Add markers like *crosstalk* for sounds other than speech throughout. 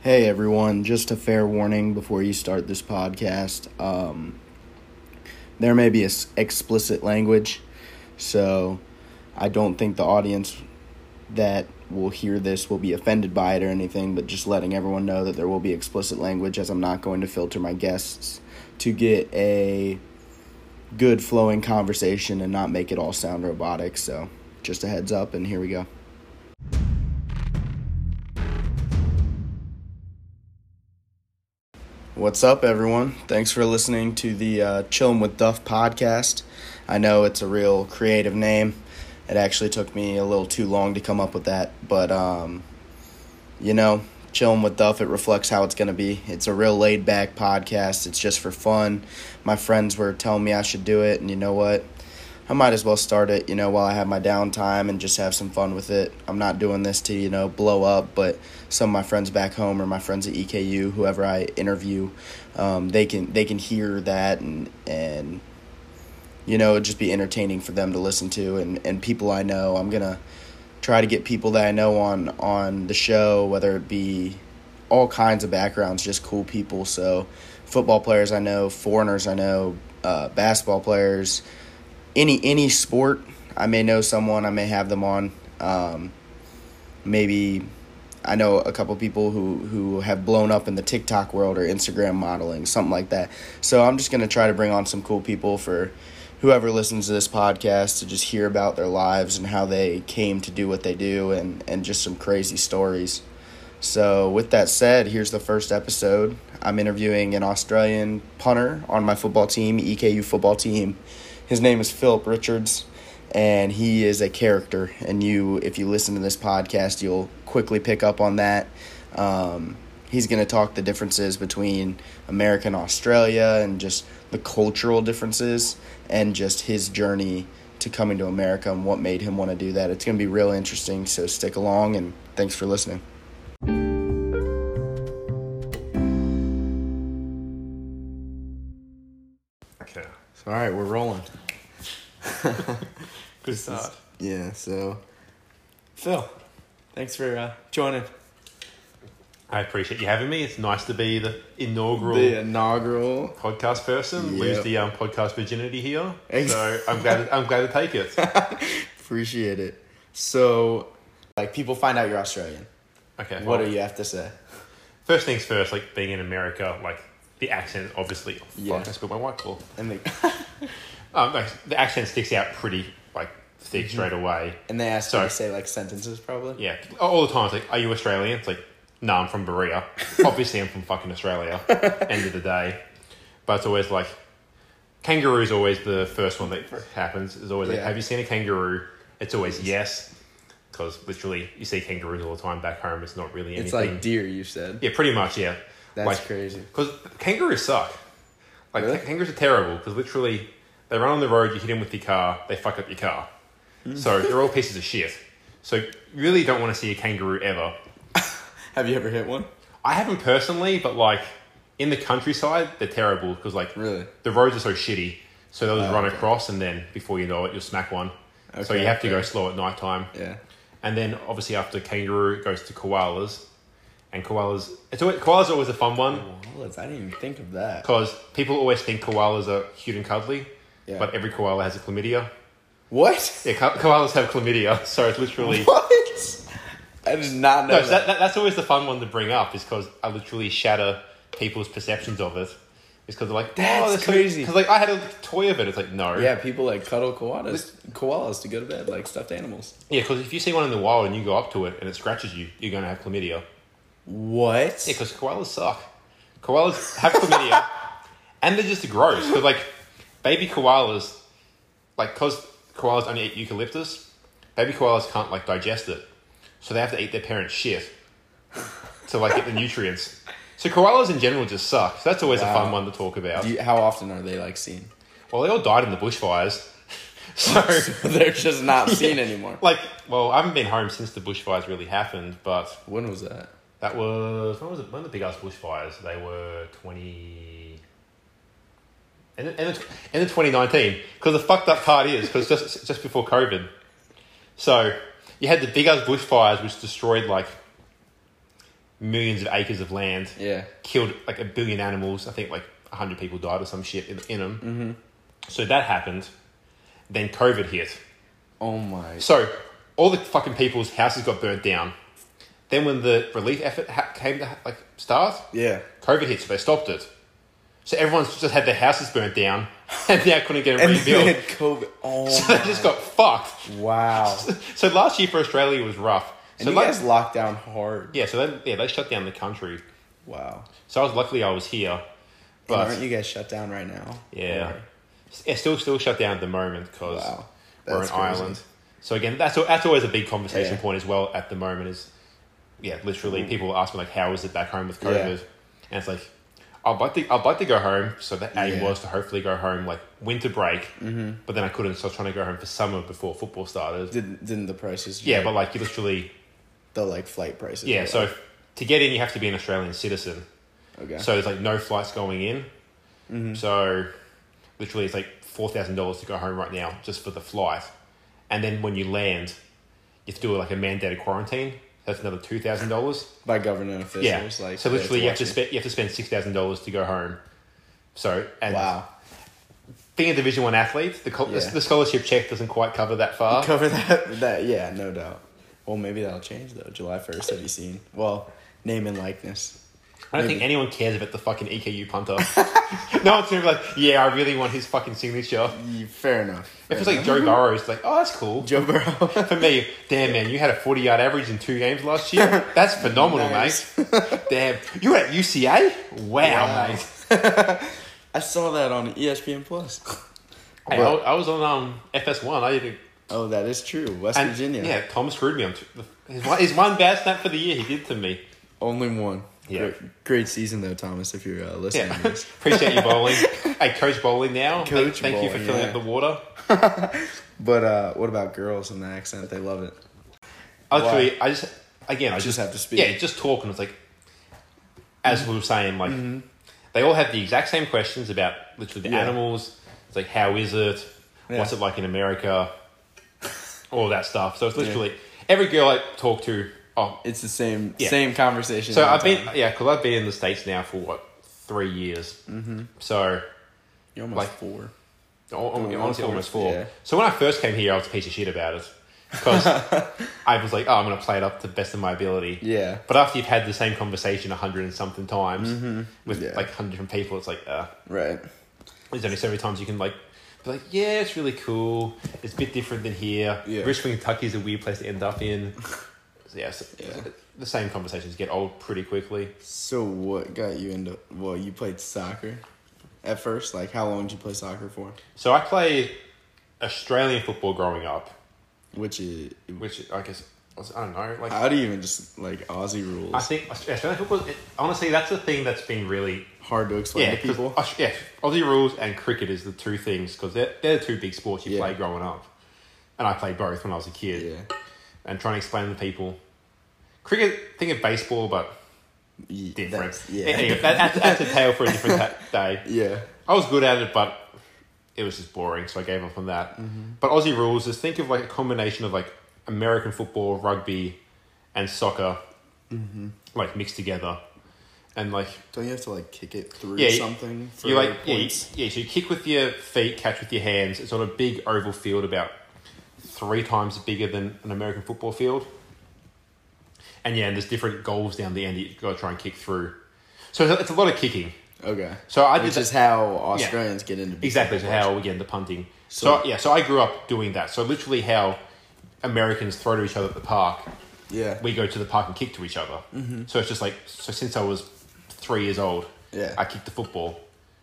Hey everyone, just a fair warning before you start this podcast. Um, there may be explicit language, so I don't think the audience that will hear this will be offended by it or anything, but just letting everyone know that there will be explicit language as I'm not going to filter my guests to get a good flowing conversation and not make it all sound robotic. So, just a heads up, and here we go. What's up, everyone? Thanks for listening to the uh, Chillin' with Duff podcast. I know it's a real creative name. It actually took me a little too long to come up with that, but um, you know, Chillin' with Duff, it reflects how it's going to be. It's a real laid back podcast. It's just for fun. My friends were telling me I should do it, and you know what? I might as well start it, you know, while I have my downtime and just have some fun with it. I'm not doing this to, you know, blow up, but some of my friends back home or my friends at EKU, whoever I interview, um, they can they can hear that and and you know, it'd just be entertaining for them to listen to and, and people I know. I'm gonna try to get people that I know on on the show, whether it be all kinds of backgrounds, just cool people. So football players I know, foreigners I know, uh, basketball players, any any sport. I may know someone. I may have them on. Um, maybe I know a couple people who who have blown up in the TikTok world or Instagram modeling, something like that. So I'm just gonna try to bring on some cool people for whoever listens to this podcast to just hear about their lives and how they came to do what they do and and just some crazy stories. So with that said, here's the first episode. I'm interviewing an Australian punter on my football team, EKU football team. His name is Philip Richards, and he is a character. And you, if you listen to this podcast, you'll quickly pick up on that. Um, he's going to talk the differences between America and Australia, and just the cultural differences, and just his journey to coming to America and what made him want to do that. It's going to be real interesting. So stick along, and thanks for listening. All right, we're rolling. *laughs* Good start. Yeah. So Phil, thanks for uh, joining. I appreciate you having me. It's nice to be the inaugural the inaugural. podcast person. Lose Yep. the um, podcast virginity here. Ex- So I'm glad. I'm glad to take it. *laughs* Appreciate it. So, like, people find out you're Australian. Okay. What well, do you have to say? First things first. Like being in America, like the accent, obviously. Oh, fuck, Yeah. I spilled my white claw. And they *laughs* Um, the accent sticks out pretty like thick Mm-hmm. straight away. and they ask Sorry. you to say like sentences, probably. Yeah, all the time. It's like, are you Australian? It's like, no, I'm from Berea. *laughs* Obviously, I'm from fucking Australia. End of the day, but it's always like, kangaroo is always the first one that happens. It's always like, Yeah. have you seen a kangaroo? It's always yes, because literally you see kangaroos all the time back home. It's not really anything. It's like deer. You said. yeah, pretty much. Yeah, That's like, crazy. because kangaroos suck. Like Really? kangaroos are terrible because literally they run on the road. You hit them with your car, they fuck up your car. Hmm. So they're all pieces of shit. So you really don't want to see a kangaroo ever. *laughs* Have you ever hit one? I haven't personally, but like in the countryside, they're terrible because like Really? the roads are so shitty. So they'll just Oh, run okay. across, and then before you know it, you'll smack one. so you have to okay. go slow at night time. Yeah. And then obviously after kangaroo, it goes to koalas. And koalas, it's always, koalas are always a fun one Koalas. I didn't even think of that. because people always think koalas are cute and cuddly, Yeah. but every koala has a chlamydia. What? Yeah, ko- koalas have chlamydia, *laughs* so it's literally. What? I did not know No, so that, that, that's always the fun one to bring up, is because I literally shatter people's perceptions of it. It's because they're like, That's oh, that's crazy. Because like I had a toy of it. It's like no. Yeah, people like cuddle koalas, koalas to go to bed, like stuffed animals. Yeah, because if you see one in the wild and you go up to it and it scratches you, you're gonna have chlamydia. What? Yeah, because koalas suck. Koalas have chlamydia, *laughs* and they're just gross. Because like baby koalas, like because koalas only eat eucalyptus, baby koalas can't like digest it, so they have to eat their parents' shit to like get the nutrients. So koalas in general just suck. So that's always a fun one to talk about. You, how often are they like seen? well, they all died in the bushfires, *laughs* *laughs* so They're just not seen anymore. like, well, I haven't been home since the bushfires really happened, but When was that? That was when was it? When the big ass bushfires? They were twenty. The, in the, the 2019, because the fucked up part is because just just before COVID, so you had the big ass bushfires which destroyed like millions of acres of land, Yeah. killed like a billion animals. I think like hundred people died or some shit in, in them. Mm-hmm. So that happened. Then COVID hit. Oh my. So all the fucking people's houses got burnt down. Then when the relief effort ha- came to like start, Yeah. COVID hit, so they stopped it. So everyone's just had their houses burnt down *laughs* and now couldn't get it And they rebuilt. *laughs* COVID. Oh *laughs* So they just got fucked. Wow. So last year for Australia was rough. And So you like, guys locked down hard. yeah, so then yeah, they shut down the country. Wow. So I was luckily I was here, And but aren't you guys shut down right now? yeah, Or- it's still still shut down at the moment because Wow. we're in. Ireland. So again, that's that's always a big conversation Yeah. point as well. At the moment, is yeah, literally people ask me like, how is it back home with Yeah. COVID? And it's like, I'd like to I'd like to go home. So the aim Yeah. was to hopefully go home like winter break, mm-hmm. but then I couldn't. So I was trying to go home for summer before football started. Didn't didn't the prices? yeah, but like you literally the like flight prices. yeah. So like- to get in, you have to be an Australian citizen. okay. So there's like no flights going in. Mm-hmm. So literally, it's like four thousand dollars to go home right now just for the flight, and then when you land, you have to do like a mandated quarantine. That's another two thousand dollars. by government officials, Yeah. like so literally, you have to spend you have to spend six thousand dollars to go home. So and Wow. being a Division One athlete, the, co- Yeah. the scholarship check doesn't quite cover that far. Cover that. That yeah, no doubt. Well, maybe that'll change though. July first. Have you seen? Well, name and likeness. I don't think anyone cares about the fucking EKU punter. *laughs* no one's gonna be like, yeah, I really want his fucking signature. Yeah, Fair enough. If it's like Joe Burrow, it's like, oh, that's cool. *laughs* Joe Burrow. For me, damn man, you had a forty yard average in two games last year. *laughs* That's phenomenal, Nice. mate. Damn, you were at UCA. Wow, Wow. mate. I saw that on ESPN Plus. Hey, I, I was on um, FS1. I did, Oh, that is true. West and Virginia. yeah, Tom screwed me on t- his one, his one bad snap for the year. He did to me. Only one. Yeah. Great, great season though, Thomas. If you're uh, listening Yeah, to this. *laughs* appreciate you bowling. *laughs* hey, Coach Bowling now. Thank- Coach thank, you for filling yeah. up the water. *laughs* But uh, what about girls and the accent? They love it. Actually, I just again, I Just just, have to speak. Yeah, just talking. it's like, as we were saying, like Mm-hmm. they all have the exact same questions about literally the Yeah. animals. It's like, how is it? What's it like in America? All that stuff. So it's literally every girl I talk to. Oh, It's the same Yeah. same conversation. so I've been yeah, because I've been in the states now for what three years. Mm-hmm. So You're almost like- four. Al- Almost honestly, almost four. yeah. So when I first came here, I was a piece of shit about it because *laughs* I was like, "Oh, I'm going to play it up to the best of my ability." Yeah. But after you've had the same conversation a hundred and something times with Mm-hmm. Yeah. like hundred different people, it's like, uh, Right. there's only so many times you can like be like, "Yeah, it's really cool. It's a bit different than here." Yeah. Richmond, Kentucky is a weird place to end up in. *laughs* Yeah, so Yeah. the same conversations get old pretty quickly. So what got you into? Well, you played soccer at first. Like, how long did you play soccer for? So I played Australian football growing up, Which is which I guess I don't know, like how do you even just like Aussie rules? I think Australian football. It, honestly, that's the thing that's been really hard to explain yeah. to people. yeah, Aussie rules and cricket is the two things because they're they're the two big sports you Yeah. play growing up, and I played both when I was a kid. Yeah. And trying to explain to people, cricket. Think of baseball, but different. that's- yeah. Anyway, that, that's, that's a tale for a different *laughs* day. yeah. I was good at it, but it was just boring, so I gave up on that. Mm-hmm. But Aussie rules is think of like a combination of like American football, rugby, and soccer, mm-hmm. like mixed together, and like Don't you have to like kick it through Yeah, something you like yeah, you, yeah. So you kick with your feet, catch with your hands. It's on a big oval field, about three times bigger than an American football field. And yeah, and there's different goals down the end that you got to try and kick through. So it's a, it's a lot of kicking. Okay. So I did Which that- is how Australians get into Exactly, so how we get into punting. So, So- yeah, so I grew up doing that. So literally how Americans throw to each other at the park. Yeah. we go to the park and kick to each other. Mm-hmm. So it's just like so since I was three years old, Yeah. I kicked the football.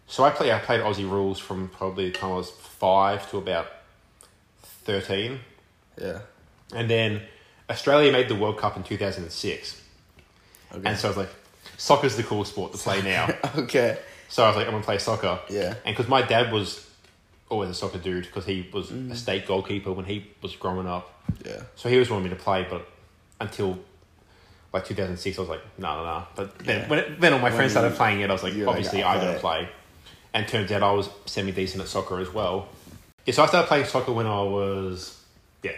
So I play I played Aussie rules from probably the time I was five to about thirteen, yeah. and then Australia made the World Cup in two thousand and six, Okay. and so I was like, soccer's the cool sport to play now. *laughs* okay. So I was like, I'm gonna play soccer. Yeah. And because my dad was always a soccer dude because he was Mm. a state goalkeeper when he was growing up. Yeah. So he was wanting me to play, but until like 2006, I was like, no, no, no. But then Yeah. when it, then all my When friends started you- playing it, I was like, you're like, obviously "I'll I gotta play play. And turns out I was semi decent at soccer as well. Yeah, so I started playing soccer when I was yeah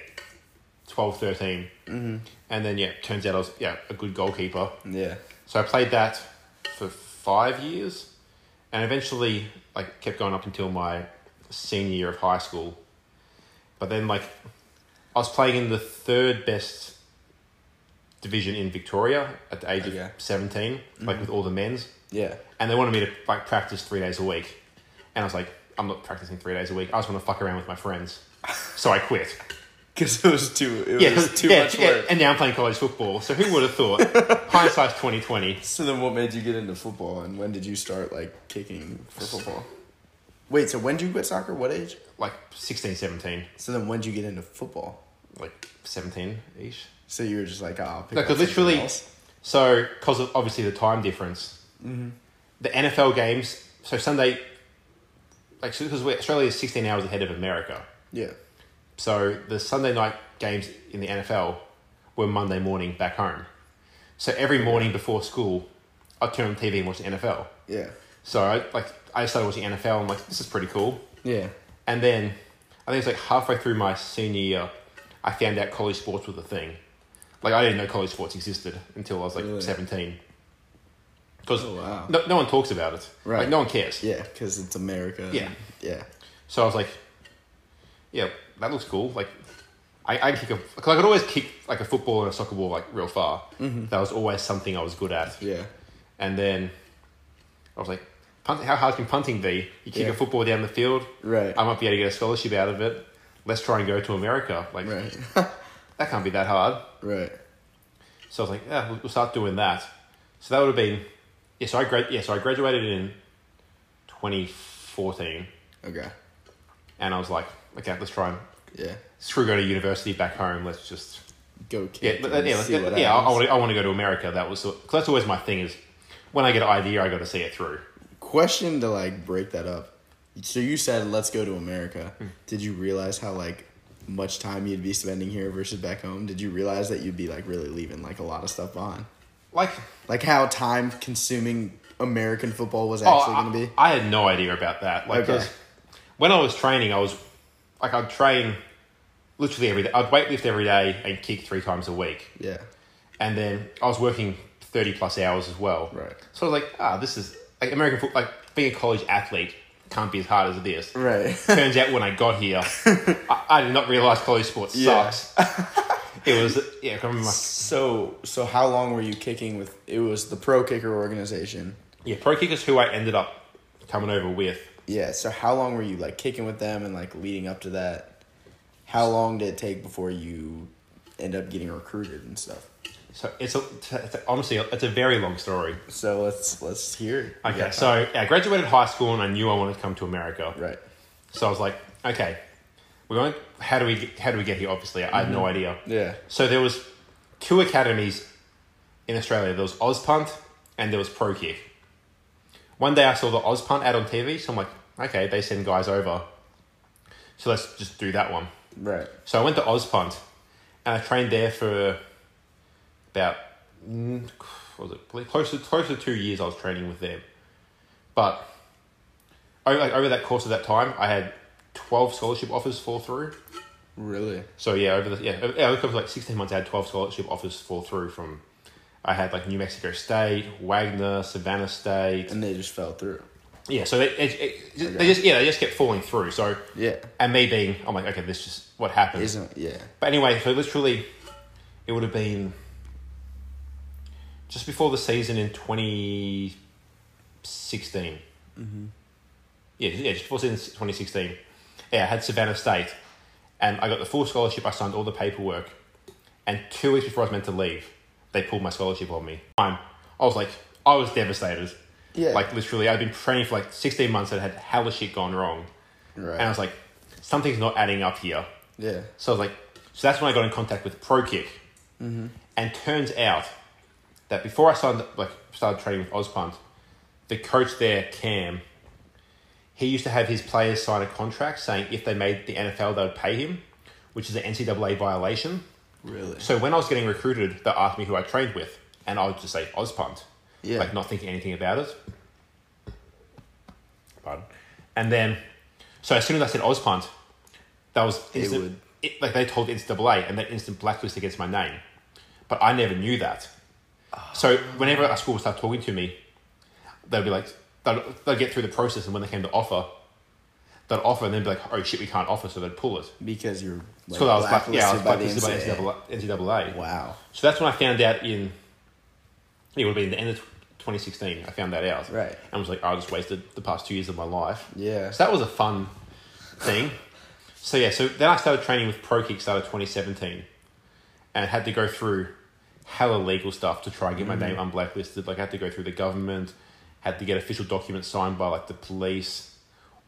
12, 13. Mm-hmm. And then, yeah, turns out I was, yeah, a good goalkeeper. Yeah. So I played that for five years, and eventually like kept going up until my senior year of high school. But then like I was playing in the third best division in Victoria at the age Okay. of 17 like with all the men's, Yeah. and they wanted me to like practice three days a week, and I was like, I'm not practicing three days a week. I just want to fuck around with my friends, so I quit. Because it was too. It Yeah, was 'cause- too yeah, much yeah, work. and now I'm playing college football. So who would have thought? *laughs* Hindsight's twenty twenty. So then, what made you get into football, and when did you start like kicking for football? Wait, so when did you quit soccer? What age? Like 16, 17. So then, when did you get into football? like 17 ish. So you were just like, oh, I'll pick No, up 'cause literally- else? So, because of obviously the time difference, mm-hmm. the NFL games, so Sunday, like, because Australia is 16 hours ahead of America. Yeah. So, the Sunday night games in the NFL were Monday morning back home. So, every morning before school, I'd turn on TV and watch the NFL. Yeah. So, I, like, I started watching NFL. I'm like, this is pretty cool. Yeah. And then, I think it's like halfway through my senior year, I found out college sports was a thing. Like I didn't know college sports existed until I was like Really? seventeen. Because Oh, wow. no, no one talks about it. Right. Like no one cares. Yeah, because it's America. Yeah. Yeah. So I was like, yeah, that looks cool. Like, I I can kick a because I could always kick like a football and a soccer ball like real far. Mm-hmm. That was always something I was good at. Yeah. And then I was like, punt, how hard can punting be? You kick Yeah. a football down the field. Right. I might be able to get a scholarship out of it. Let's try and go to America. Like Right. *laughs* that can't be that hard. right. So I was like, yeah, we'll, we'll start doing that. So that would have been, yeah. So I grad, yeah. So I graduated in 2014, Okay. And I was like, okay, let's try and Yeah. screw go to university back home. Let's just Go yeah, kick. let- yeah, let's see get- what yeah. I, I want to, I want to go to America. That was because that's always my thing is when I get an idea, I got to see it through. Question to like break that up. So you said let's go to America. Hmm. Did you realize how like much time you'd be spending here versus back home? Did you realize that you'd be like really leaving like a lot of stuff behind? Like, Like how time consuming American football was oh, actually I, going to be? I had no idea about that. Like, Okay. When I was training, I was like, I'd train literally every day. I'd weightlift every day and kick three times a week. Yeah. and then I was working thirty plus hours as well. Right. So I was like, ah, this is like American football. Like being a college athlete can't be as hard as it is. Right. *laughs* Turns out when I got here, I, I did not realize college sports Yeah. sucks. it was yeah. I my, so so how long were you kicking with? It was the Pro Kicker organization. yeah pro kickers who I ended up coming over with. Yeah. So how long were you like kicking with them and like leading up to that? How long did it take before you end up getting recruited and stuff? So it's a, it's a honestly it's a very long story. So let's let's hear. it. Okay, got so yeah, I graduated high school and I knew I wanted to come to America. right. So I was like, okay, we're going. How do we get, how do we get here? Obviously, I had no mm-hmm. idea. Yeah. So there was two academies in Australia. There was Ozpunt and there was Pro Kick. One day I saw the Ozpunt ad on TV, so I'm like, okay, they send guys over. So let's just do that one. Right. So I went to Ozpunt and I trained there for about mm, what was it close to close to two years. I was training with them, but over, like, over that course of that time, I had twelve scholarship offers fall through. Really. So yeah, over the yeah, over- yeah, over like sixteen months, I had twelve scholarship offers fall through from. I had like New Mexico State, Wagner, Savannah State. And they just fell through. Yeah, so they it, it, Okay. they just yeah they just kept falling through. So Yeah. and me being I'm like okay, this is just what happened. Isn't yeah. But anyway, so literally, it would have been just before the season in 2016. Mm-hmm. Yeah, yeah, just before season 2016. Yeah, I had Savannah State, and I got the full scholarship. I signed all the paperwork, and two weeks before I was meant to leave, they pulled my scholarship on me. I was like, I was devastated. Yeah. Like literally, I'd been training for like 16 months and had hella shit gone wrong, Right. and I was like, something's not adding up here. yeah. So I was like, so that's when I got in contact with Pro Kick, mm-hmm. and turns out that before I started like started training with Ozpunt, the coach there, Cam, he used to have his players sign a contract saying if they made the NFL, they would pay him, which is an NCAA violation. Really. So when I was getting recruited, they asked me who I trained with, and I would just say Ozpunt, Yeah. like not thinking anything about it. Pardon. And then, so as soon as I said Ozpunt, that was instant- it, like they told NCAA and they instant blacklist against my name, but I never knew that. So ah. whenever a school would start talking to me, they'd be like, they'd, they'd get through the process, and when they came to offer, they'd offer, and then be like, oh shit, we can't offer, so they'd pull it. Because you're like, So I was black, yeah, I was blacklisted blacklisted by NCAA. NCAA. NCAA. Wow. So that's when I found out in, it would have been the end of 2016. I found that out. Right. And was like, oh, I just wasted the past two years of my life. Yeah. So that was a fun thing. So yeah, so then I started training with Pro Kick started 2017, and had to go through hella legal stuff to try and get my mm. name unblacklisted. Like I had to go through the government, had to get official documents signed by like the police,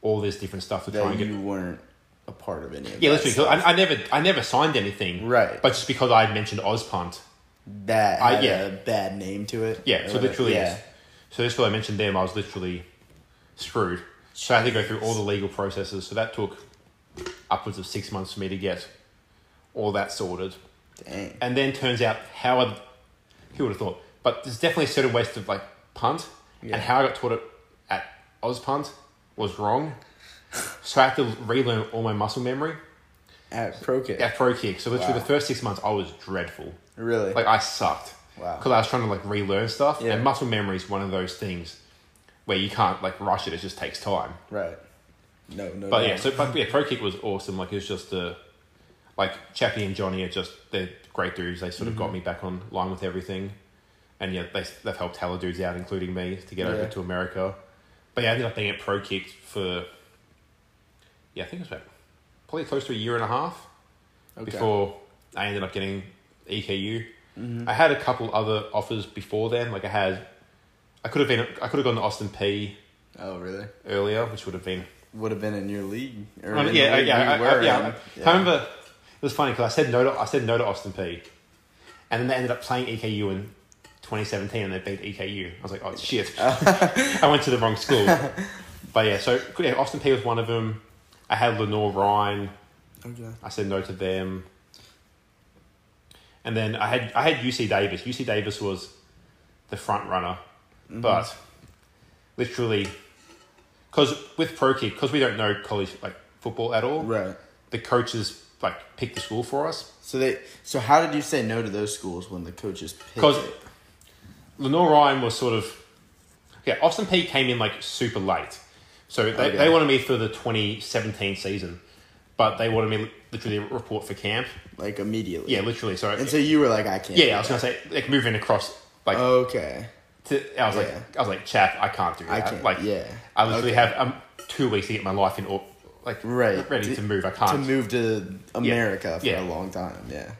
all this different stuff to try That and get. you weren't a part of any of yeah, literally. I, I never, I never signed anything. Right. But just because I had mentioned Ozpunt, that I- had yeah. a bad name to it. Yeah, so literally, yeah. So just because I mentioned them, I was literally screwed. So I had to go through all the legal processes. So that took upwards of six months for me to get all that sorted. Dang. And then turns out how I, who would have thought? But there's definitely a certain ways to like punt, Yeah. and how I got taught it at Oz punt was wrong. So I had to relearn all my muscle memory At Pro Kick. at pro kick. So literally Wow. the first six months I was dreadful. Really? Like I sucked. Wow. Because I was trying to like relearn stuff, Yeah. and muscle memory is one of those things where you can't like rush it. It just takes time. right. No, no. But no. yeah, so but yeah, pro kick was awesome. Like it was just uh, like Chappie and Johnny are just they're great dudes. They sort of Mm-hmm. got me back on line with everything, and yeah, they they've helped hella dudes out, including me, to get over to America. But yeah, I ended up being at pro kick for yeah, I think it was about probably close to a year and a half Okay. before I ended up getting EKU. Mm-hmm. I had a couple other offers before then. Like I had, I could have been, I could have gone to Austin Peay Oh, really? earlier, which would have been. Would have been in your league. Or in yeah, league yeah, I, I, were yeah. I remember it was funny because I said no to I said no to Austin Peay, and then they ended up playing EKU in 2017 and they beat EKU. I was like, oh shit, *laughs* I went to the wrong school. But yeah, so yeah, Austin Peay was one of them. I had Lenoir-Rhyne. Okay. I said no to them. And then I had I had UC Davis. UC Davis was the front runner, mm-hmm. but literally, because with pro kick, because we don't know college like football at all, Right. the coaches like pick the school for us. So they. So how did you say no to those schools when the coaches Because? Lenoir-Rhyne was sort of yeah. Austin Peay came in like super late, so they, Okay. they wanted me for the twenty seventeen season, but they wanted me literally report for camp. Like immediately. Yeah, literally. So And so you were like, I can't. yeah, do I was gonna say like moving across like Okay. to, I was like I was like chap, I can't do that. I can't. Like yeah. I literally Okay. have um, two weeks to get my life in or like Right. ready to, To- move. I can't. to move to America for Yeah. a long time. Yeah.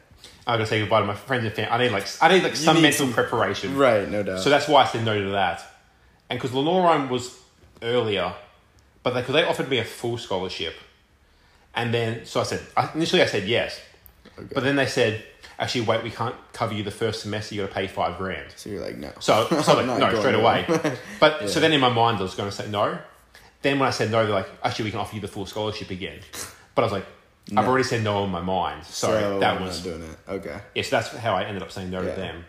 I'm gonna say goodbye to my friends and family. I need like I need like some need mental some- preparation. Right. No doubt. So that's why I said no to that. And because Lenoir was earlier, but because they, offered me a full scholarship, and then so I said I, initially I said yes, but then they said actually wait we can't cover you the first semester. You got to pay five grand. so you're like, no. So, so like, *laughs* no, straight away. *laughs* But so then in my mind, I was going to say no. Then when I said no, they're like, actually, we can offer you the full scholarship again. But I was like, I've already said no in my mind. So, So that was, doing it. Okay. yeah, so that's how I ended up saying no Yeah. to them.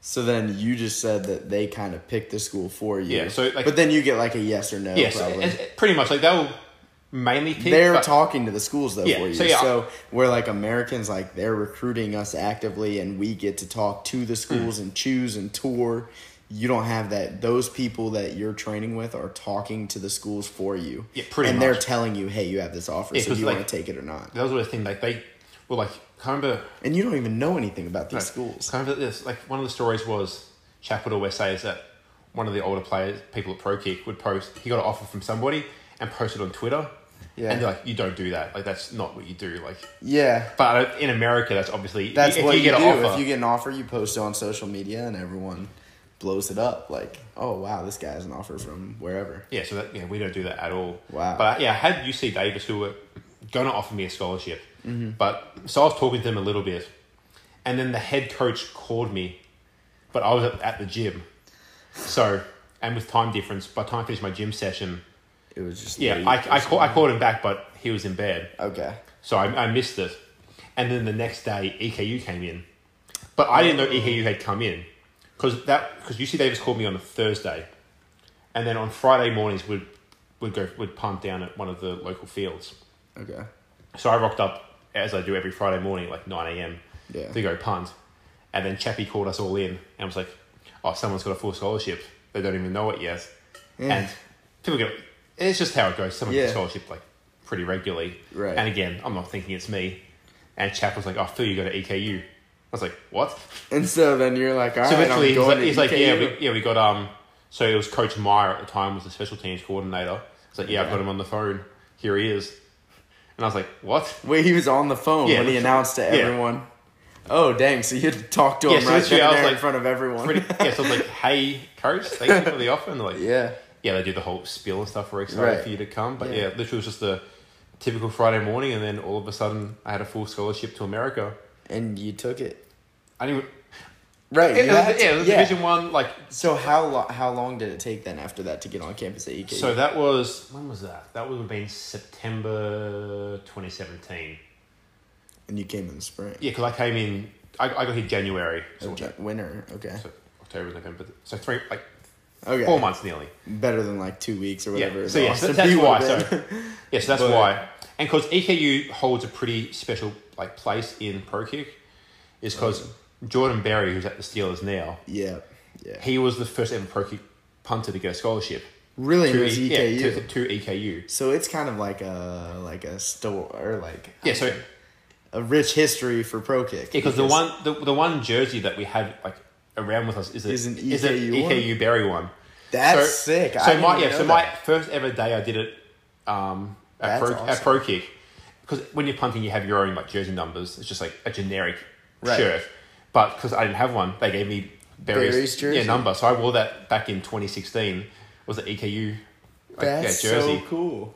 So then you just said that they kind of picked the school for you. Yeah, so, like- but then you get like a yes or no. yeah, so probably. it's- it's pretty much like they'll mainly pick. they're but- talking to the schools though Yeah, for you. so So, we're like Americans, like they're recruiting us actively, and we get to talk to the schools Mm. and choose and tour. You don't have that. Those people that you're training with are talking to the schools for you. Yeah, pretty and they're telling you, hey, you have this offer, Yeah, so do you like- want to take it or not? That was the thing. Like they were like, I remember And you don't even know anything about these schools. Kind of this, like one of the stories was Chap would always say is that one of the older players, people at Pro Kick, would post he got an offer from somebody and posted on Twitter. Yeah. And they're like, you don't do that. Like that's not what you do. Like, Yeah, but in America, that's obviously that's if what you you, get do. offer. If you get an offer, you post it on social media, and everyone blows it up. Like, oh wow, this guy has an offer from wherever. yeah, so that yeah, we don't do that at all. Wow. But yeah, I had UC Davis who were going to offer me a scholarship, Mm-hmm. but so I was talking to them a little bit, and then the head coach called me, but I was at, at the gym, so and with time difference, by the time I finished my gym session. It was just Yeah, late I, I, call, I called him back, but he was in bed. Okay. So I, I missed it. And then the next day, EKU came in. But I didn't know EKU had come in. Because that because UC Davis called me on a Thursday. And then on Friday mornings, we'd, we'd, go, we'd punt down at one of the local fields. Okay. So I rocked up as I do every Friday morning, like nine a.m. Yeah. to go punt, and then Chappie called us all in and was like, "Oh, someone's got a full scholarship. They don't even know it yet." Yeah. And people get it's just how it goes. Someone Yeah. gets scholarship like pretty regularly, Right. And again, I'm not thinking it's me. And Chap was like, "Oh, Phil, you go to EKU." I was like, "What?" And so then you're like, all so right, I'm he's going like, to he's like, "Yeah, we, yeah, we got um." So it was Coach Meyer at the time was the special teams coordinator. It's like, "Yeah, I've got him on the phone. Here he is." And I was like, "What?" Wait, he was on the phone Yeah, when he announced to yeah. everyone. Oh, dang. So you had to talk to Yeah, him right then I was there in front of everyone. Pretty, yeah, so I was like, "Hey, coach, thank you for the *laughs* offer." And they're like, yeah. Yeah, they do the whole spiel and stuff. We're excited Right. for you to come. But Yeah. yeah. literally it was just a typical Friday morning, and then all of a sudden I had a full scholarship to America. And you took it. I didn't. Right. It, it was, to- yeah, it was Division One. Like So how lo- how long did it take then after that to get on campus at EKU? so, that was when was that? That would have been September twenty seventeen. and you came in the spring. Yeah, because I came in. I, I got here January, oh, so, Okay. Winter. Okay. so October, November. So three, like Okay. four months nearly. Better than like two weeks or whatever. Yeah. So yeah, so that's why. So *laughs* yeah, so that's But- why. And because EKU holds a pretty special like place in pro kick, is because mm. Jordan Berry, who's at the Steelers now, yeah. Yeah. he was the first ever pro kick punter to get a scholarship. Really? to E- EKU. Yeah, to, to EKU. So it's kind of like a like a store or like Yeah, so a rich history for pro kick. because the one the, the one jersey that we had like around with us is a, Is an is a EKU Berry one. that's so, sick. So didn't my yeah, so my first ever day I did it um, at, pro, at pro kick because when you're punting you have your own like jersey numbers. It's just like a generic Right. shirt, but because I didn't have one, they gave me Berry's, Berry's jersey. yeah number. So I wore that back in 2016. Was the EKU like, that's yeah, jersey? so cool.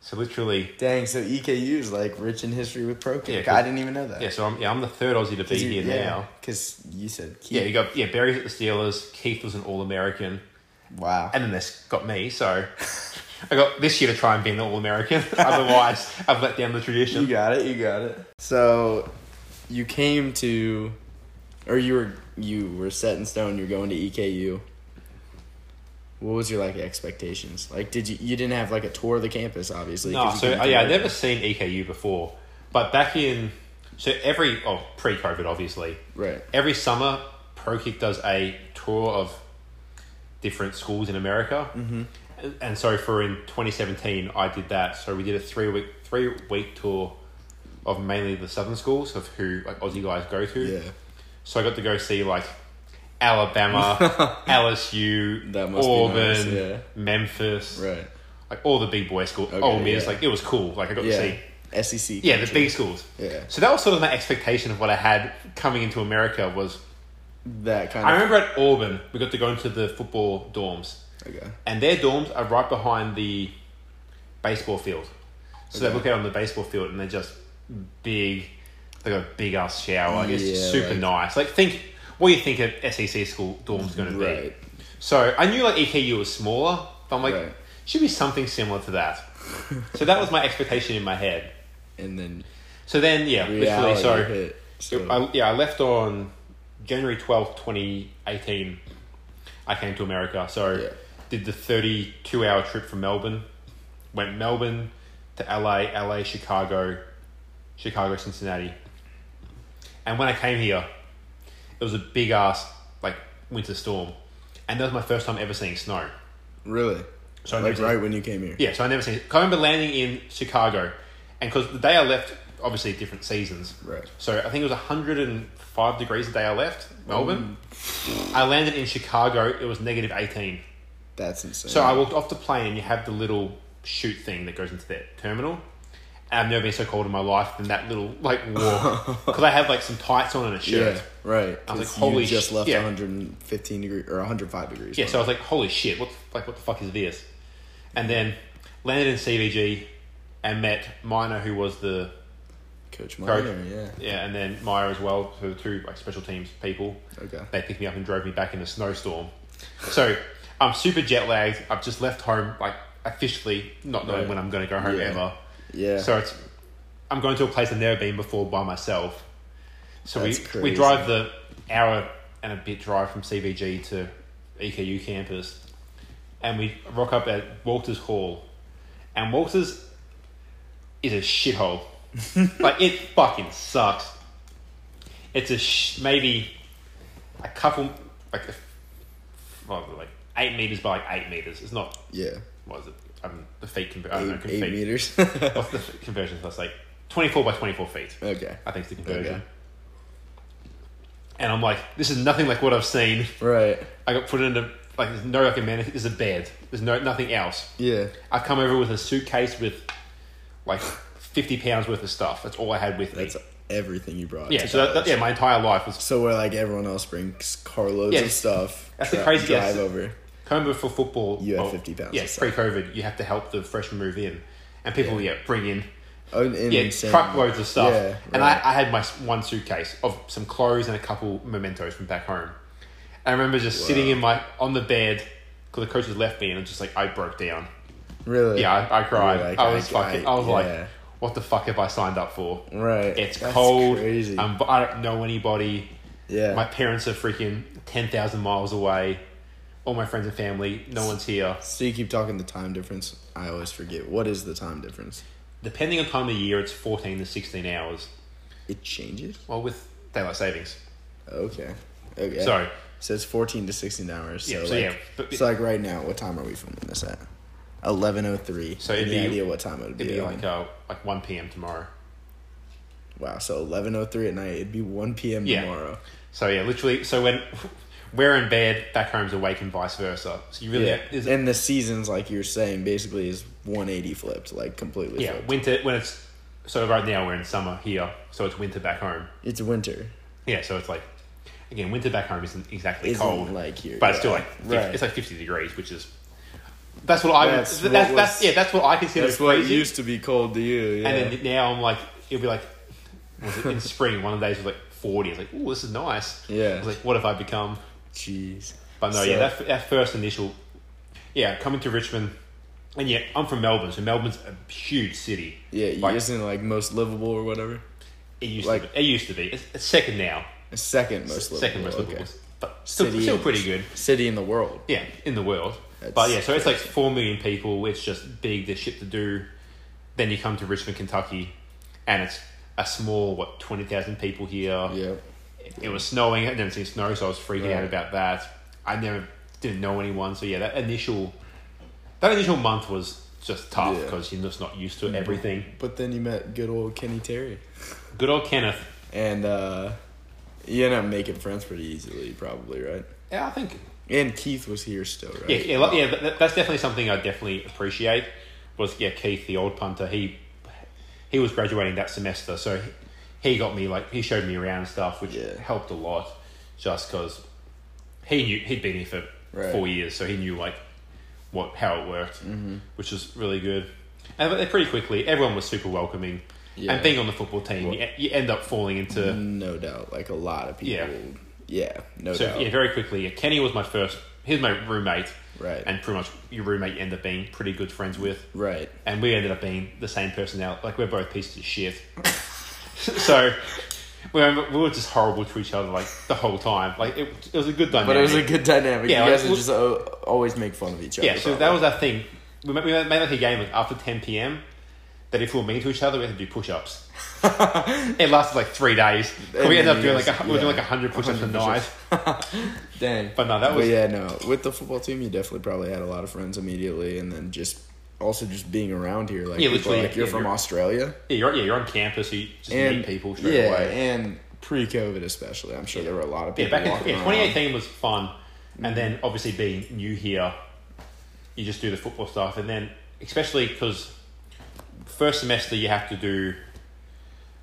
So literally, Dang, so EKU is like rich in history with pro kick. Yeah, I didn't even know that. yeah. So I'm yeah I'm the third Aussie to be here now. Because you said Yeah, you got yeah Berry's at the Steelers. Keith was an All American. wow. And then this got me, so I got this year to try and be an All American. *laughs* Otherwise, I've let down the tradition. You got it. You got it. So, you came to, or you were you were set in stone. You're going to EKU. What was your like expectations? Like, did you you didn't have like a tour of the campus, obviously? No, so uh, yeah, I'd never seen EKU before, but back in so every oh pre-COVID obviously Right. every summer ProKick does a tour of different schools in America, mm-hmm. and, and so for in 2017 I did that. So we did a three week three week tour of mainly the southern schools of who like Aussie guys go to. Yeah. So I got to go see like Alabama, *laughs* LSU, That must Auburn, nice, yeah. Memphis, Right. like all the big boy schools. Okay, Ole Miss, yeah. like it was cool. Like I got to see, SEC. yeah, the big schools. Yeah. So that was sort of my expectation of what I had coming into America was. That kind of I of. remember at Auburn, we got to go into the football dorms, Okay. and their dorms are right behind the baseball field. So they look out on the baseball field, and they're just big. They got a big ass shower. Like it's Yeah, super like- nice. Like think what do you think a SEC school dorm's going to be. So I knew like EKU was smaller, but I'm like Right. should be something similar to that. so that was my expectation in my head. And then So then yeah, literally so hit. So, I, yeah, I left on January twelfth, twenty eighteen. I came to America, so Yeah. did the thirty-two hour trip from Melbourne. Went Melbourne to LA, LA, Chicago, Chicago, Cincinnati. And when I came here, it was a big ass like winter storm, and that was my first time ever seeing snow. really. So I like never right seen- when you came here. yeah, so I never seen it. I remember landing in Chicago, and because the day I left, obviously different seasons. Right. So I think it was 105 degrees the day I left Melbourne. Mm. I landed in Chicago. It was negative 18. That's insane. So I walked off the plane, and you have the little chute thing that goes into that terminal. I've never been so cold in my life than that little like walk *laughs* because I had like some tights on and a shirt. Yeah, right. I was like, holy just sh- left yeah. 115 degree or 105 degrees. Yeah, so I was like, holy shit, what the, like what the fuck is this? And then landed in CVG and met Minor, who was the Coach Coach. Minor, yeah. yeah, and then Meyer as well, so the two like special teams people. Okay. They picked me up and drove me back in a snowstorm. So I'm super jet lagged. I've just left home like officially, not knowing Right. when I'm going to go home Yeah. ever. Yeah. So it's I'm going to a place I've never been before by myself. So we That's we crazy. drive the hour and a bit drive from CVG to EKU campus, and we rock up at Walters Hall, and Walters is a shithole. *laughs* like it fucking sucks. It's a sh- maybe a couple like a, well, like eight meters by like eight meters. It's not Yeah. what is it? Um, the feet conver- I don't know, Eight, con- eight *laughs* feet. meters. What's the conversion? That's like twenty four by twenty four feet. okay. I think it's the conversion. Okay. And I'm like, this is nothing like what I've seen. Right. I got put into like there's no like a man. There's a bed. There's no nothing else. Yeah. I've come over with a suitcase with like fifty pounds worth of stuff. That's all I had with me. That's me. everything you brought. Yeah, so that, that, yeah, my entire life was So where like everyone else brings carloads Yeah. of stuff. That's the dri- crazy- drive yes. over. Come for football. You had well, 50 pounds Yeah, pre-COVID, you have to help the freshmen move in, and people yeah, bring in and yeah truckloads of stuff. Yeah, And I, right. I had my one suitcase of some clothes and a couple mementos from back home. I remember just sitting in my on the bed because the coaches left me, and it's just like I broke down. Really? Yeah, I, I cried. Like, I was I- fucking. I- I was yeah. like, what the fuck have I signed up for? Right. It's That's cold. Crazy. But I don't know anybody. yeah. My parents are freaking ten thousand miles away. All my friends and family, no one's here. so you keep talking the time difference. I always forget. What is the time difference? Depending on time of year, it's fourteen to sixteen hours. It changes. Well, with daylight savings. Okay. Okay. So So it's fourteen to sixteen hours. Yeah, So, so like, yeah, but- so like right now, what time are we filming this at? Eleven oh three. So it'd Any be- idea what time it would be? it'd be like uh, like one p.m. tomorrow. wow. So eleven oh three at night. It'd be one p.m. Yeah. tomorrow. So yeah, literally. So when we're in bed, back home's awake, and vice versa. So you really Yeah. and the seasons, like you're saying, basically is one eighty flipped, like completely. yeah flipped. winter when it's so right now we're in summer here, so it's winter back home. It's winter. Yeah, so it's like again winter back home isn't exactly Isn't cold, like here, but it's still like Right. it's like fifty degrees, which is that's what I That's that's what that's, was- yeah that's what I consider That's what crazy. used to be cold to you. Yeah. And then now I'm like it'll be like was it in *laughs* spring one of the days was like forty. It's like oh this is nice. Yeah. I was like what have I become? Jeez. But no, So- yeah, that, that first initial, yeah, coming to Richmond, and yeah, I'm from Melbourne, so Melbourne's a huge city. Yeah, Like- isn't it like most livable or whatever? It used Like- to be. It used to be. It's, it's second now. Second most livable. second most okay. livable, but still, City still pretty good. City in the world. Yeah, in the world. That's but yeah, so it's like four million people. It's just big. There's shit to do. Then you come to Richmond, Kentucky, and it's a small what twenty thousand people here. Yeah. It was snowing. I'd never seen snow, so I was freaking Right. out about that. I never didn't know anyone, so yeah, that initial that initial month was just tough Yeah. because you're just not used to everything. But then you met good old Kenny Terry. Good old Kenneth. And uh you ended up making friends pretty easily, probably, right? Yeah, I think And Keith was here still, right? yeah, yeah, yeah. That, that's definitely something I definitely appreciate. Was yeah, Keith, the old punter. He he was graduating that semester, so he, got me like he showed me around stuff, which Yeah. helped a lot. Just because he knew he'd been here for Right. four years, so he knew like what how it worked, Mm-hmm. which was really good. And but pretty quickly, everyone was super welcoming. Yeah. And being on the football team, you, you end up falling into No doubt. Like a lot of people. Yeah. Yeah, no so doubt. yeah, very quickly. Yeah, Kenny was my first. He was my roommate, Right. and pretty much your roommate you end up being pretty good friends with. right. and we ended up being the same personality. Like we're both pieces of shit. *laughs* so we were, we were just horrible to each other like the whole time. Like it, it was a good dynamic. But it was a good dynamic. Yeah, you guys like, would just uh, always make fun of each other. yeah. So that was our thing. We made, we made like a game like after ten p.m. That if we were mean to each other, we had to do push-ups. *laughs* it lasted like three days. And we ended up doing like a, we were doing like hundred push-ups a night. *laughs* Dang. But no, that was But yeah, no. With the football team, you definitely probably had a lot of friends immediately, and then just also just being around here, like Yeah, people like you're yeah, from you're- Australia, yeah. You're yeah, you're on campus, so you just and meet people straight yeah, away. and pre-COVID especially, I'm sure there were a lot of Yeah, people. back in yeah, around. 2018 was fun, and then mm-hmm. obviously being new here, you just do the football stuff, and then especially because first semester you have to do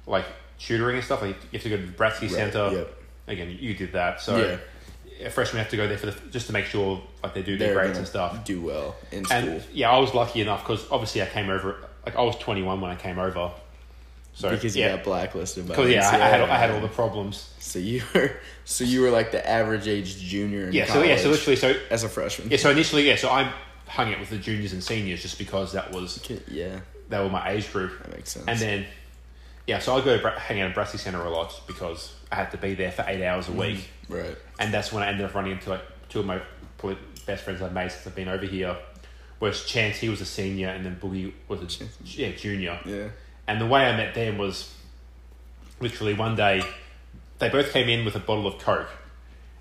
like tutoring and stuff. Like you have to go to the Bratzke Right, Center. yep. Again, you did that, so Yeah. A freshman have to go there for the, just to make sure like they do their They're grades and stuff. do well in school. And yeah, I was lucky enough because obviously I came over like I was 21 when I came over. So because you yeah, got blacklisted by because yeah, I, I had I had all the problems. So you were so you were like the average age junior in Yeah, so yeah, so literally, so as a freshman. Yeah, so initially, yeah, so I hung out with the juniors and seniors just because that was Okay, yeah, they were my age group, that makes sense. and then yeah, so I go Bra- hang out at Bratzke Centre a lot because I had to be there for eight hours a mm-hmm. week, right, and that's when I ended up running into like two of my best friends I've made since I've been over here. Whereas Chance, he was a senior, and then Boogie was a yeah junior, yeah, And the way I met them was literally one day they both came in with a bottle of Coke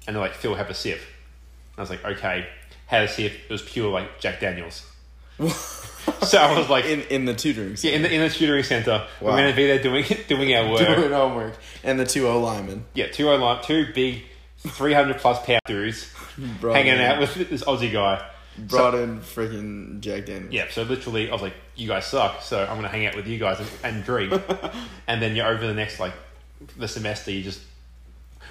and they're like, Phil, have a sip. And I was like, okay. Had a sip. It was pure like Jack Daniels. *laughs* so I was like, in in the tutoring yeah, in the in the tutoring center. We're going to be there doing *laughs* doing our work. doing homework and the two O linemen Yeah, two O line, two big, three hundred plus pound dudes brought hanging in, out with this Aussie guy. brought in freaking Jack Daniels. Yeah, so literally, I was like, "You guys suck," so I'm gonna hang out with you guys and, and drink. *laughs* and then you're over the next like the semester, you just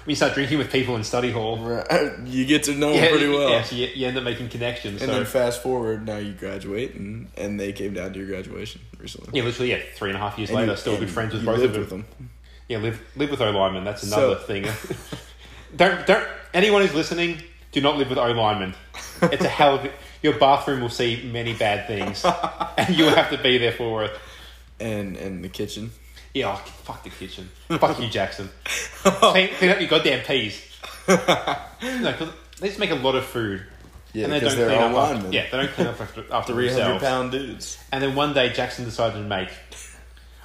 when you start drinking with people in study hall, Right. You get to know yeah, them pretty well. yeah, so you, you end up making connections. And so then fast forward, now you graduate, and, and they came down to your graduation recently. yeah, literally, yeah, three and a half years And later, you- still good friends with both of them. them. Yeah, live live with O lineman. That's another So- thing. *laughs* *laughs* don't don't anyone who's listening, do not live with O lineman. It's a hell of a, your bathroom will see many bad things, *laughs* and you will have to be there for it. And and the kitchen. Yeah, oh, fuck the kitchen. fuck you, Jackson. *laughs* clean, clean up your goddamn peas. no, 'cause they just make a lot of food. Yeah, and they don't they're clean up after, linemen. Yeah, they don't clean up after, *laughs* after themselves. pound dudes. And then one day Jackson decided to make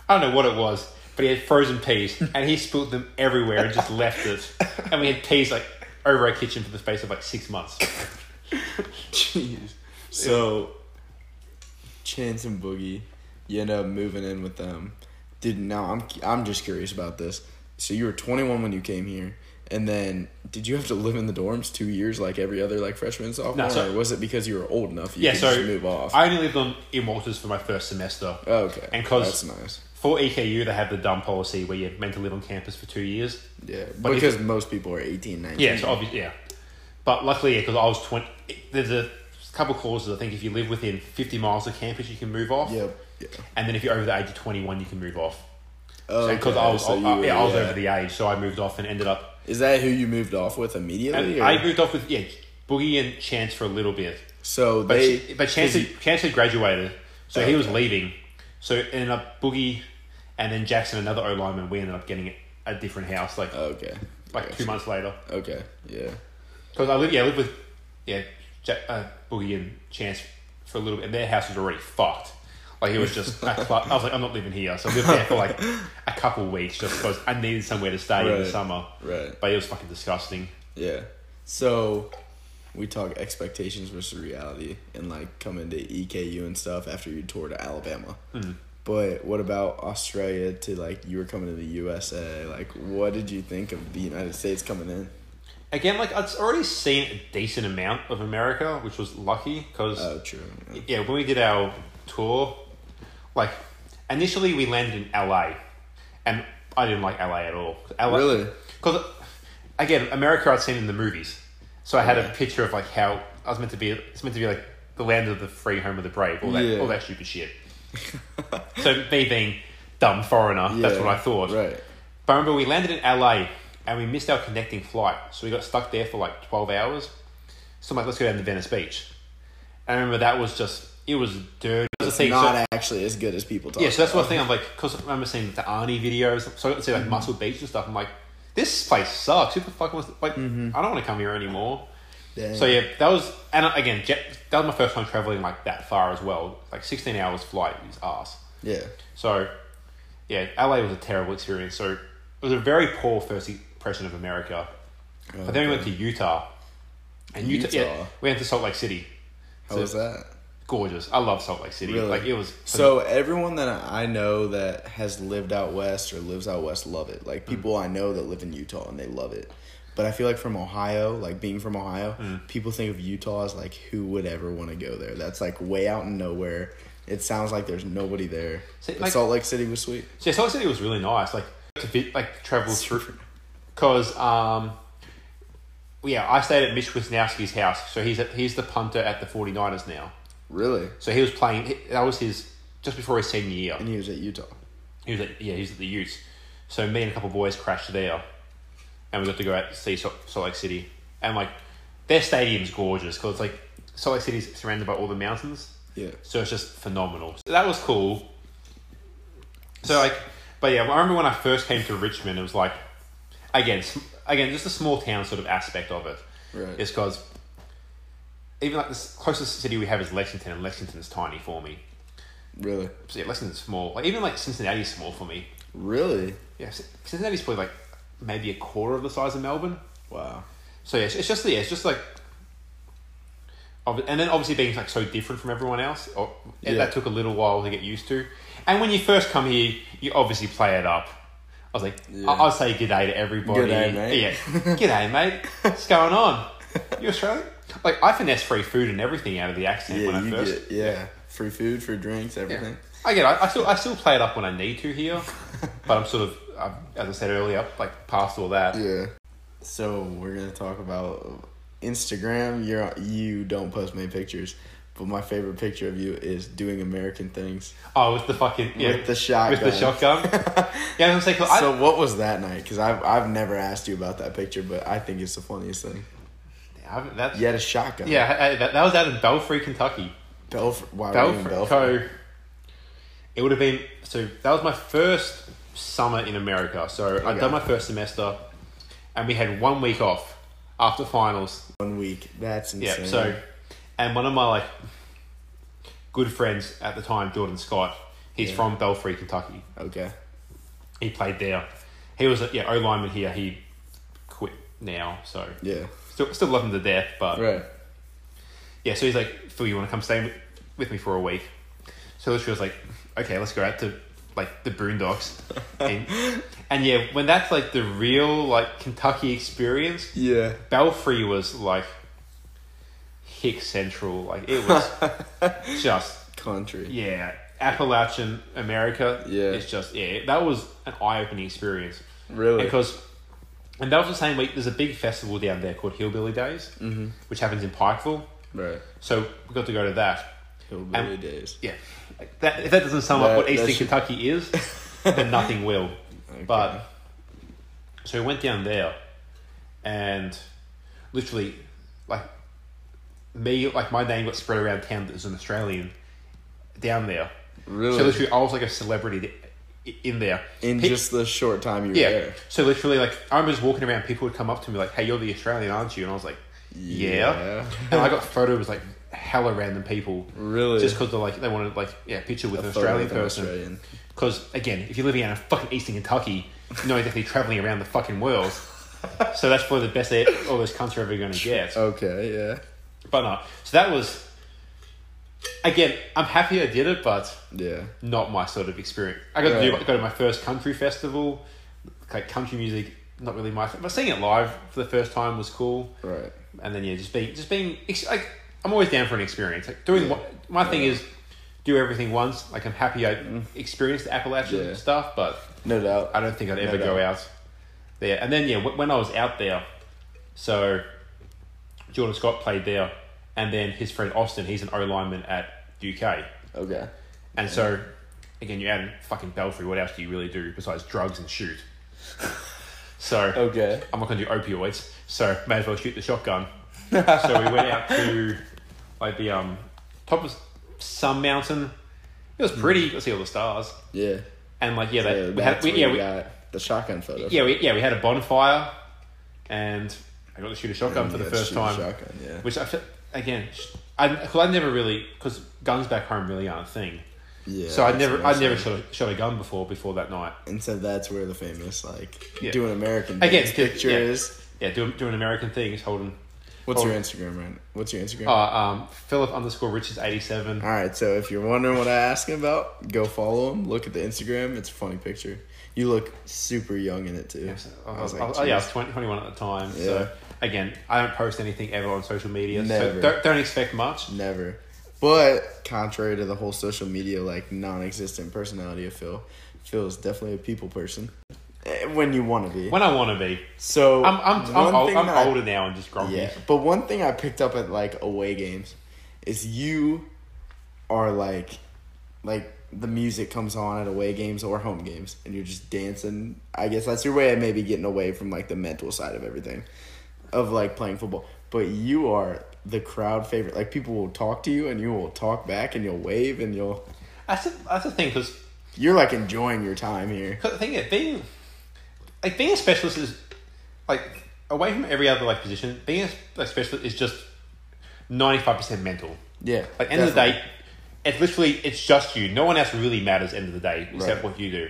I don't know what it was, but he had frozen peas *laughs* and he spilled them everywhere and just left it. And we had peas like over our kitchen for the space of like six months. Jeez. So, Chance and Boogie, you end up moving in with them. Did now I'm I'm just curious about this. So you were 21 when you came here, and then did you have to live in the dorms two years like every other like freshman sophomore, No, so- or was it because you were old enough you Yeah, could so just move off? I only lived on in Walters for my first semester. Oh, okay, and 'cause- that's nice. For EKU, they have the dumb policy where you're meant to live on campus for two years. Yeah, But if- because most people are 18, 19. Yeah, so obviously, yeah. But luckily, yeah, because I was 20, there's a couple clauses. I think if you live within 50 miles of campus, you can move off. Yep. Yeah. And then if you're over the age of 21, you can move off. Oh, So because okay, I was, so I, were- uh, yeah, I was yeah. over the age, so I moved off and ended up. Is that who you moved off with immediately? I moved off with yeah, Boogie and Chance for a little bit, so but they, but Chance had, Chance had graduated, so oh, he was leaving. So it ended up Boogie, and then Jackson, another O lineman. We ended up getting a different house, like okay, like two months later. Okay, yeah. Because I live, yeah, I lived with, yeah, Jack, uh, Boogie and Chance for a little bit, and their house was already fucked. Like it was just, a *laughs* cl- I was like, I'm not living here, so I lived there for like a couple weeks just because I needed somewhere to stay in the summer. Right. But it was fucking disgusting. Yeah. So we talk expectations versus reality and like coming to EKU and stuff after you toured Alabama. Mm. But what about Australia to like you were coming to the USA? Like what did you think of the United States coming in? Again, like I'd already seen a decent amount of America, which was lucky because Oh, true. Yeah. yeah, when we did our tour, like initially we landed in LA, and I didn't like LA at all. LA, Really? Because again, America I'd seen in the movies, so I had a picture of like how I was meant to be. It's meant to be like the land of the free, home of the brave, all that, Yeah. all that stupid shit. *laughs* so me being dumb foreigner, that's what I thought. Right. But I remember we landed in LA and we missed our connecting flight, so we got stuck there for like twelve hours. So I'm like, let's go down to Venice Beach. And I remember that was just it was dirty. It was thing, not so- actually as good as people talk. yeah, so that's one thing I'm like, because I remember seeing the Arnie videos, so I got to see like Muscle Beach and stuff. I'm like, this place sucks. Who the fuck? Like, Mm-hmm. I don't want to come here anymore. Dang. So yeah, that was and again, jet, that was my first time traveling like that far as well. Like 16 hours flight is ass. Yeah. So yeah, LA was a terrible experience. So it was a very poor first impression of America. But then we went to Utah, and Utah, yeah, we went to Salt Lake City. How So- was that? Gorgeous. I love Salt Lake City. Really? Like it was So everyone that I know that has lived out west or lives out west love it. Like people I know that live in Utah and they love it. But I feel like from Ohio, like being from Ohio, people think of Utah as like who would ever want to go there. That's like way out in nowhere. It sounds like there's nobody there. Like- Salt Lake City was sweet. Yeah, Salt Lake City was really nice. Like to vi- like travel through because um yeah I stayed at Mitch Wishnowsky's house. So he's at, he's the punter at the 49ers now. Really? So he was playing. That was his just before his senior year. And he was at Utah. He was at yeah he was at the Utes. So me and a couple of boys crashed there, and we got to go out to see Salt, Lake City. And like their stadium's gorgeous because it's like Salt Lake City's surrounded by all the mountains. Yeah. So it's just phenomenal. So that was cool. So like, but yeah, I remember when I first came to Richmond, it was like, again, again, just a small town sort of aspect of it. Right. Is because even like the closest city we have is Lexington, and Lexington's tiny for me. Really? So yeah, Lexington's small. Like even like Cincinnati's small for me. Really? Yeah, Cincinnati's probably like maybe a quarter of the size of Melbourne. Wow. So yeah, it's, just yeah, it's just like, and then obviously being like so different from everyone else, or, and Yeah. that took a little while to get used to. And when you first come here, you obviously play it up. I was like, Yeah. I'll say g'day to everybody. G'day, mate. Yeah, *laughs* g'day, mate. What's going on? You Australian? Like I finesse free food and everything out of the accent Yeah, when I first. get yeah. Free food, free drinks, Yeah. everything. I get. it. I, I still I still play it up when I need to here, *laughs* but I'm sort of, i as I said earlier, like past all that. Yeah. So we're gonna talk about Instagram. You're you don't post many pictures, but my favorite picture of you is doing American things Oh, with the fucking yeah, with the shotgun. with the shotgun. *laughs* yeah, I was gonna say 'cause I, so what was that night? Because I've I've never asked you about that picture, but I think it's the funniest thing. I, that's You had a shotgun. Yeah, I- I- that, that was out in Belfry, Kentucky. Belfry. In Belfry. Belfry? So it would have been so that was my first summer in America. So I'd done my first semester, and we had one week off after finals. One week. That's Yeah. So, and one of my like good friends at the time, Jordan Scott, he's Yeah. from Belfry, Kentucky. okay. He played there. He was a, yeah O lineman here. He quit now, so Yeah. Still still love him to death, but Right. yeah, so he's like, Phil, you want to come stay with- with me for a week? So literally was like, okay, let's go out to like the boondocks. *laughs* and, and yeah, when that's like the real like Kentucky experience, Yeah. Belfry was like Hick Central. Like it was *laughs* just, Country. yeah, Appalachian America. Yeah. It's just, yeah, that was an eye opening experience. Really. Because, and that was the same week, there's a big festival down there called Hillbilly Days, mm-hmm. which happens in Pikeville. Right. So we got to go to that. Hillbilly And- days. Yeah. Like that, if that doesn't sum That- up what Eastern should- Kentucky is, *laughs* then nothing will. Okay. But so we went down there, and literally, like me, like my name got spread around town as an Australian down there. really, So literally, I was like a celebrity in there. in Pe- just the short time you were yeah. there. So literally, like I was walking around, people would come up to me like, "Hey, you're the Australian, aren't you?" And I was like, "Yeah." and I got *laughs* photos like hella random people really. just because they like they wanted like yeah picture with A an Australian person. Because again, if you're living out in fucking Eastern Kentucky, you're not exactly traveling around the fucking world. *laughs* so that's probably the best all those cunts are ever going to get. Okay. Yeah. But no, so that was again. I'm happy I did it, but Yeah. not my sort of experience. I got to do go to my first country festival, like country music. Not really my, but seeing it live for the first time was cool. Right. And then yeah, just being just being like I'm always down for an experience. Like doing Yeah. what my thing Yeah. is, do everything once. Like I'm happy I mm-hmm. experienced the Appalachian stuff, but No doubt. I don't think I'd ever No go out there. And then yeah, when I was out there, so Jordan Scott played there, and then his friend Austin, he's an O lineman at UK, Okay. and so again, you're out in fucking Belfry. What else do you really do besides drugs and shoot? *laughs* so Okay. I'm not gonna do opioids, so may as well shoot the shotgun. *laughs* so we went out to like the um top of some mountain. It was pretty. You could see all the stars, Yeah. and like yeah, So they, we had we, yeah we, got the shotgun photo. yeah, we, yeah, we had a bonfire, and I got to shoot a shotgun And for the first time. Shotgun. Yeah. Which I again, I because I never really because guns back home really aren't a thing. Yeah. so I never I never shot a, shot a gun before before that night. And so that's where the famous like Yeah. doing American Again, just- yeah. Yeah, doing doing American things, holding. What's your. Instagram, right? What's your Instagram? Uh, um, Philip underscore Richards eighty seven. All right, so if you're wondering what I asked him about, go follow him. Look at the Instagram; it's a funny picture. You look super young in it too. Yes, I I was was, like, oh, yeah, I was 20, 21 at the time. Yeah. So again, I don't post anything ever on social media. Never. So don't, don't expect much. Never. But contrary to the whole social media like non-existent personality of Phil, Phil is definitely a people person. Eh, When you want to be. When I want to be, so I'm I'm, I'm, old, I'm I- older now and just grumpy. Yeah, but one thing I picked up at like away games is you are like, like the music comes on at away games or home games, and you're just dancing. I guess that's your way of maybe getting away from like the mental side of everything, of like playing football. But you are the crowd favorite. Like people will talk to you, and you will talk back, and you'll wave, and you'll. That's the, that's the thing because You're like enjoying your time here. the thing is being like being a specialist is like away from every other like position. Being a, a specialist is just ninety five percent mental. Yeah. Like end of the day, it's literally it's just you. No one else really matters. End of the day, except Right. what you do.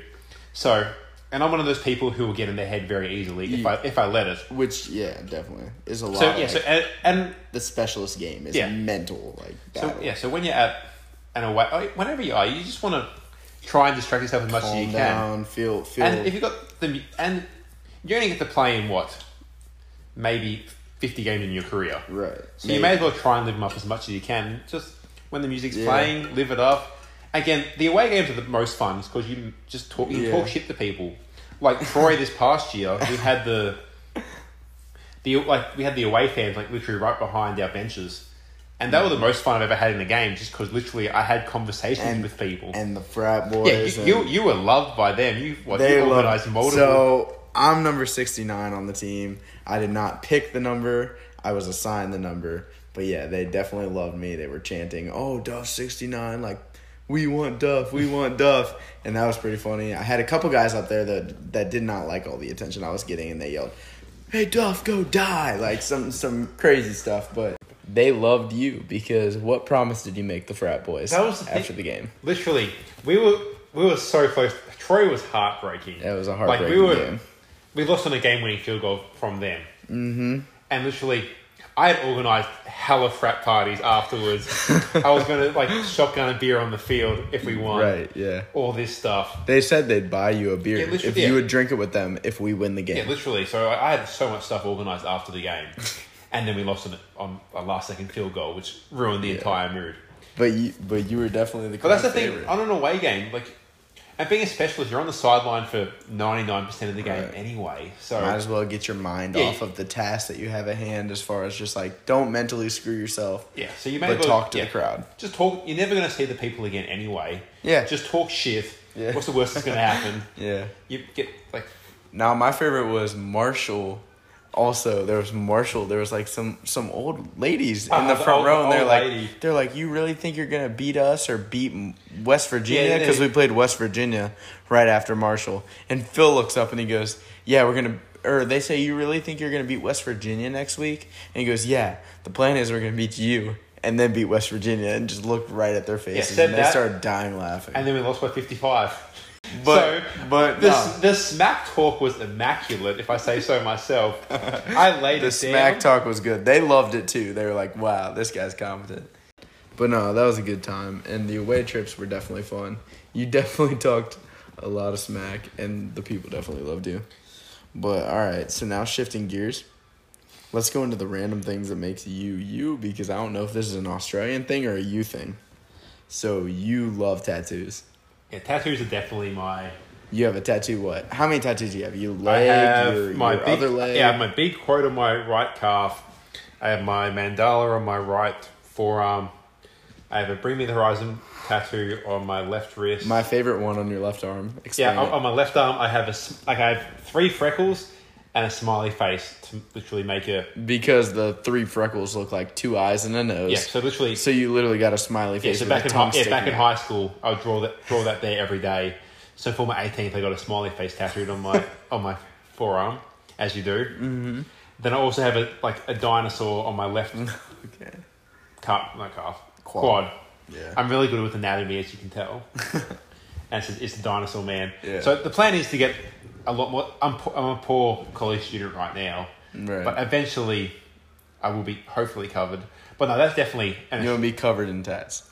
So, and I'm one of those people who will get in their head very easily if I if I let it. Which yeah, definitely is a lot. So yeah, like, so and, and the specialist game is Yeah. mental like so yeah, so when you're at an away, oh, whenever you are, you just want to try and distract yourself as much as Calm you can. down, feel feel. And if you got the and you only get to play in what maybe fifty games in your career. right, So you may as well try and live them up as much as you can. Just when the music's Yeah. playing, live it up. Again, the away games are the most fun because you just talk, you Yeah. talk shit to people. Like Troy this past year, we had the the like we had the away fans like literally right behind our benches, and they were the mm. most fun I've ever had in a game. Just because literally I had conversations And- with people. and the frat yeah, boys. you, you you were loved by them. You what they you organized multiple. So I'm number sixty nine on the team. I did not pick the number. I was assigned the number. But yeah, they definitely loved me. They were chanting, "Oh, Duff sixty nine! Like we want Duff, we want Duff," and that was pretty funny. I had a couple guys up there that that did not like all the attention I was getting, and they yelled, "Hey Duff, go die!" Like some some crazy stuff. But they loved you because what promise did you make the frat boys That was the thing- after the game? literally, we were we were so close. Troy was heartbreaking. It was a like heartbreaking we were, game. We lost on a game-winning field goal from them. Mm-hmm. And literally, I had organised hella frat parties afterwards. *laughs* I was going to like shotgun a beer on the field if we won. Right? Yeah. All this stuff. They said they'd buy you a beer Yeah, if literally, you would drink it with them if we win the game. Yeah, literally. So I I had so much stuff organised after the game, *laughs* and then we lost on, on a last-second field goal, which ruined the entire mood. but you, but you were definitely the. But that's the crowd thing on an away game, like. And being a specialist, you're on the sideline for ninety nine percent of the game Right. anyway. So Might as well get your mind Yeah, off of the task that you have at hand, as far as just like don't mentally screw yourself. Yeah, so you may but talk to yeah, the crowd. Just talk. You're never going to see the people again anyway. Yeah. Just talk shit. Yeah. What's the worst that's going to happen? *laughs* Yeah. You get like Now my favorite was Marshall. Also, there was Marshall. There was like some some old ladies in Ah, the the front old- row, and they're like, lady. they're like, you really think you're gonna beat us or beat West Virginia? Because they- we played West Virginia right after Marshall. And Phil looks up and he goes, yeah, we're gonna. Or they say, you really think you're gonna beat West Virginia next week? And he goes, yeah. The plan is we're gonna beat you and then beat West Virginia, and just looked right at their faces, said and they that. started dying laughing. and then we lost by fifty five. *laughs* But- so, but the, no. the smack talk was immaculate, if I say so myself. *laughs* I laid the it smack down. talk was good. They loved it too. They were like, "Wow, this guy's competent." But no, that was a good time, and the away trips were definitely fun. You *laughs* definitely talked a lot of smack, and the people definitely loved you. But all right, so now shifting gears, let's go into the random things that makes you you because I don't know if this is an Australian thing or a you thing. So you love tattoos. Yeah, tattoos are definitely my. You have a tattoo. What? How many tattoos do you have? Your I leg, have your, my your big, other leg. Yeah, I have my big quote on my right calf. I have my mandala on my right forearm. I have a Bring Me the Horizon tattoo on my left wrist. My favorite one on your left arm. yeah, Explain on, it. on my left arm, I have a like I have three freckles and a smiley face to literally make a Because the three freckles look like two eyes and a nose. yeah. So literally, So you literally got a smiley yeah. face So back in high, yeah, back in high school, I would draw that draw that there every day. So for my 18th, I got a smiley face tattooed on my *laughs* on my forearm, as you do. Mm-hmm. Then I also have a like a dinosaur on my left *laughs* Okay. calf, not calf, Quad. quad. Yeah. I'm really good with anatomy, as you can tell. *laughs* and it's, it's the dinosaur man. Yeah. So the plan is to get a lot more. I'm, po- I'm a poor college student right now, Right. but eventually I will be hopefully covered. But no, that's definitely and you'll be covered in tats.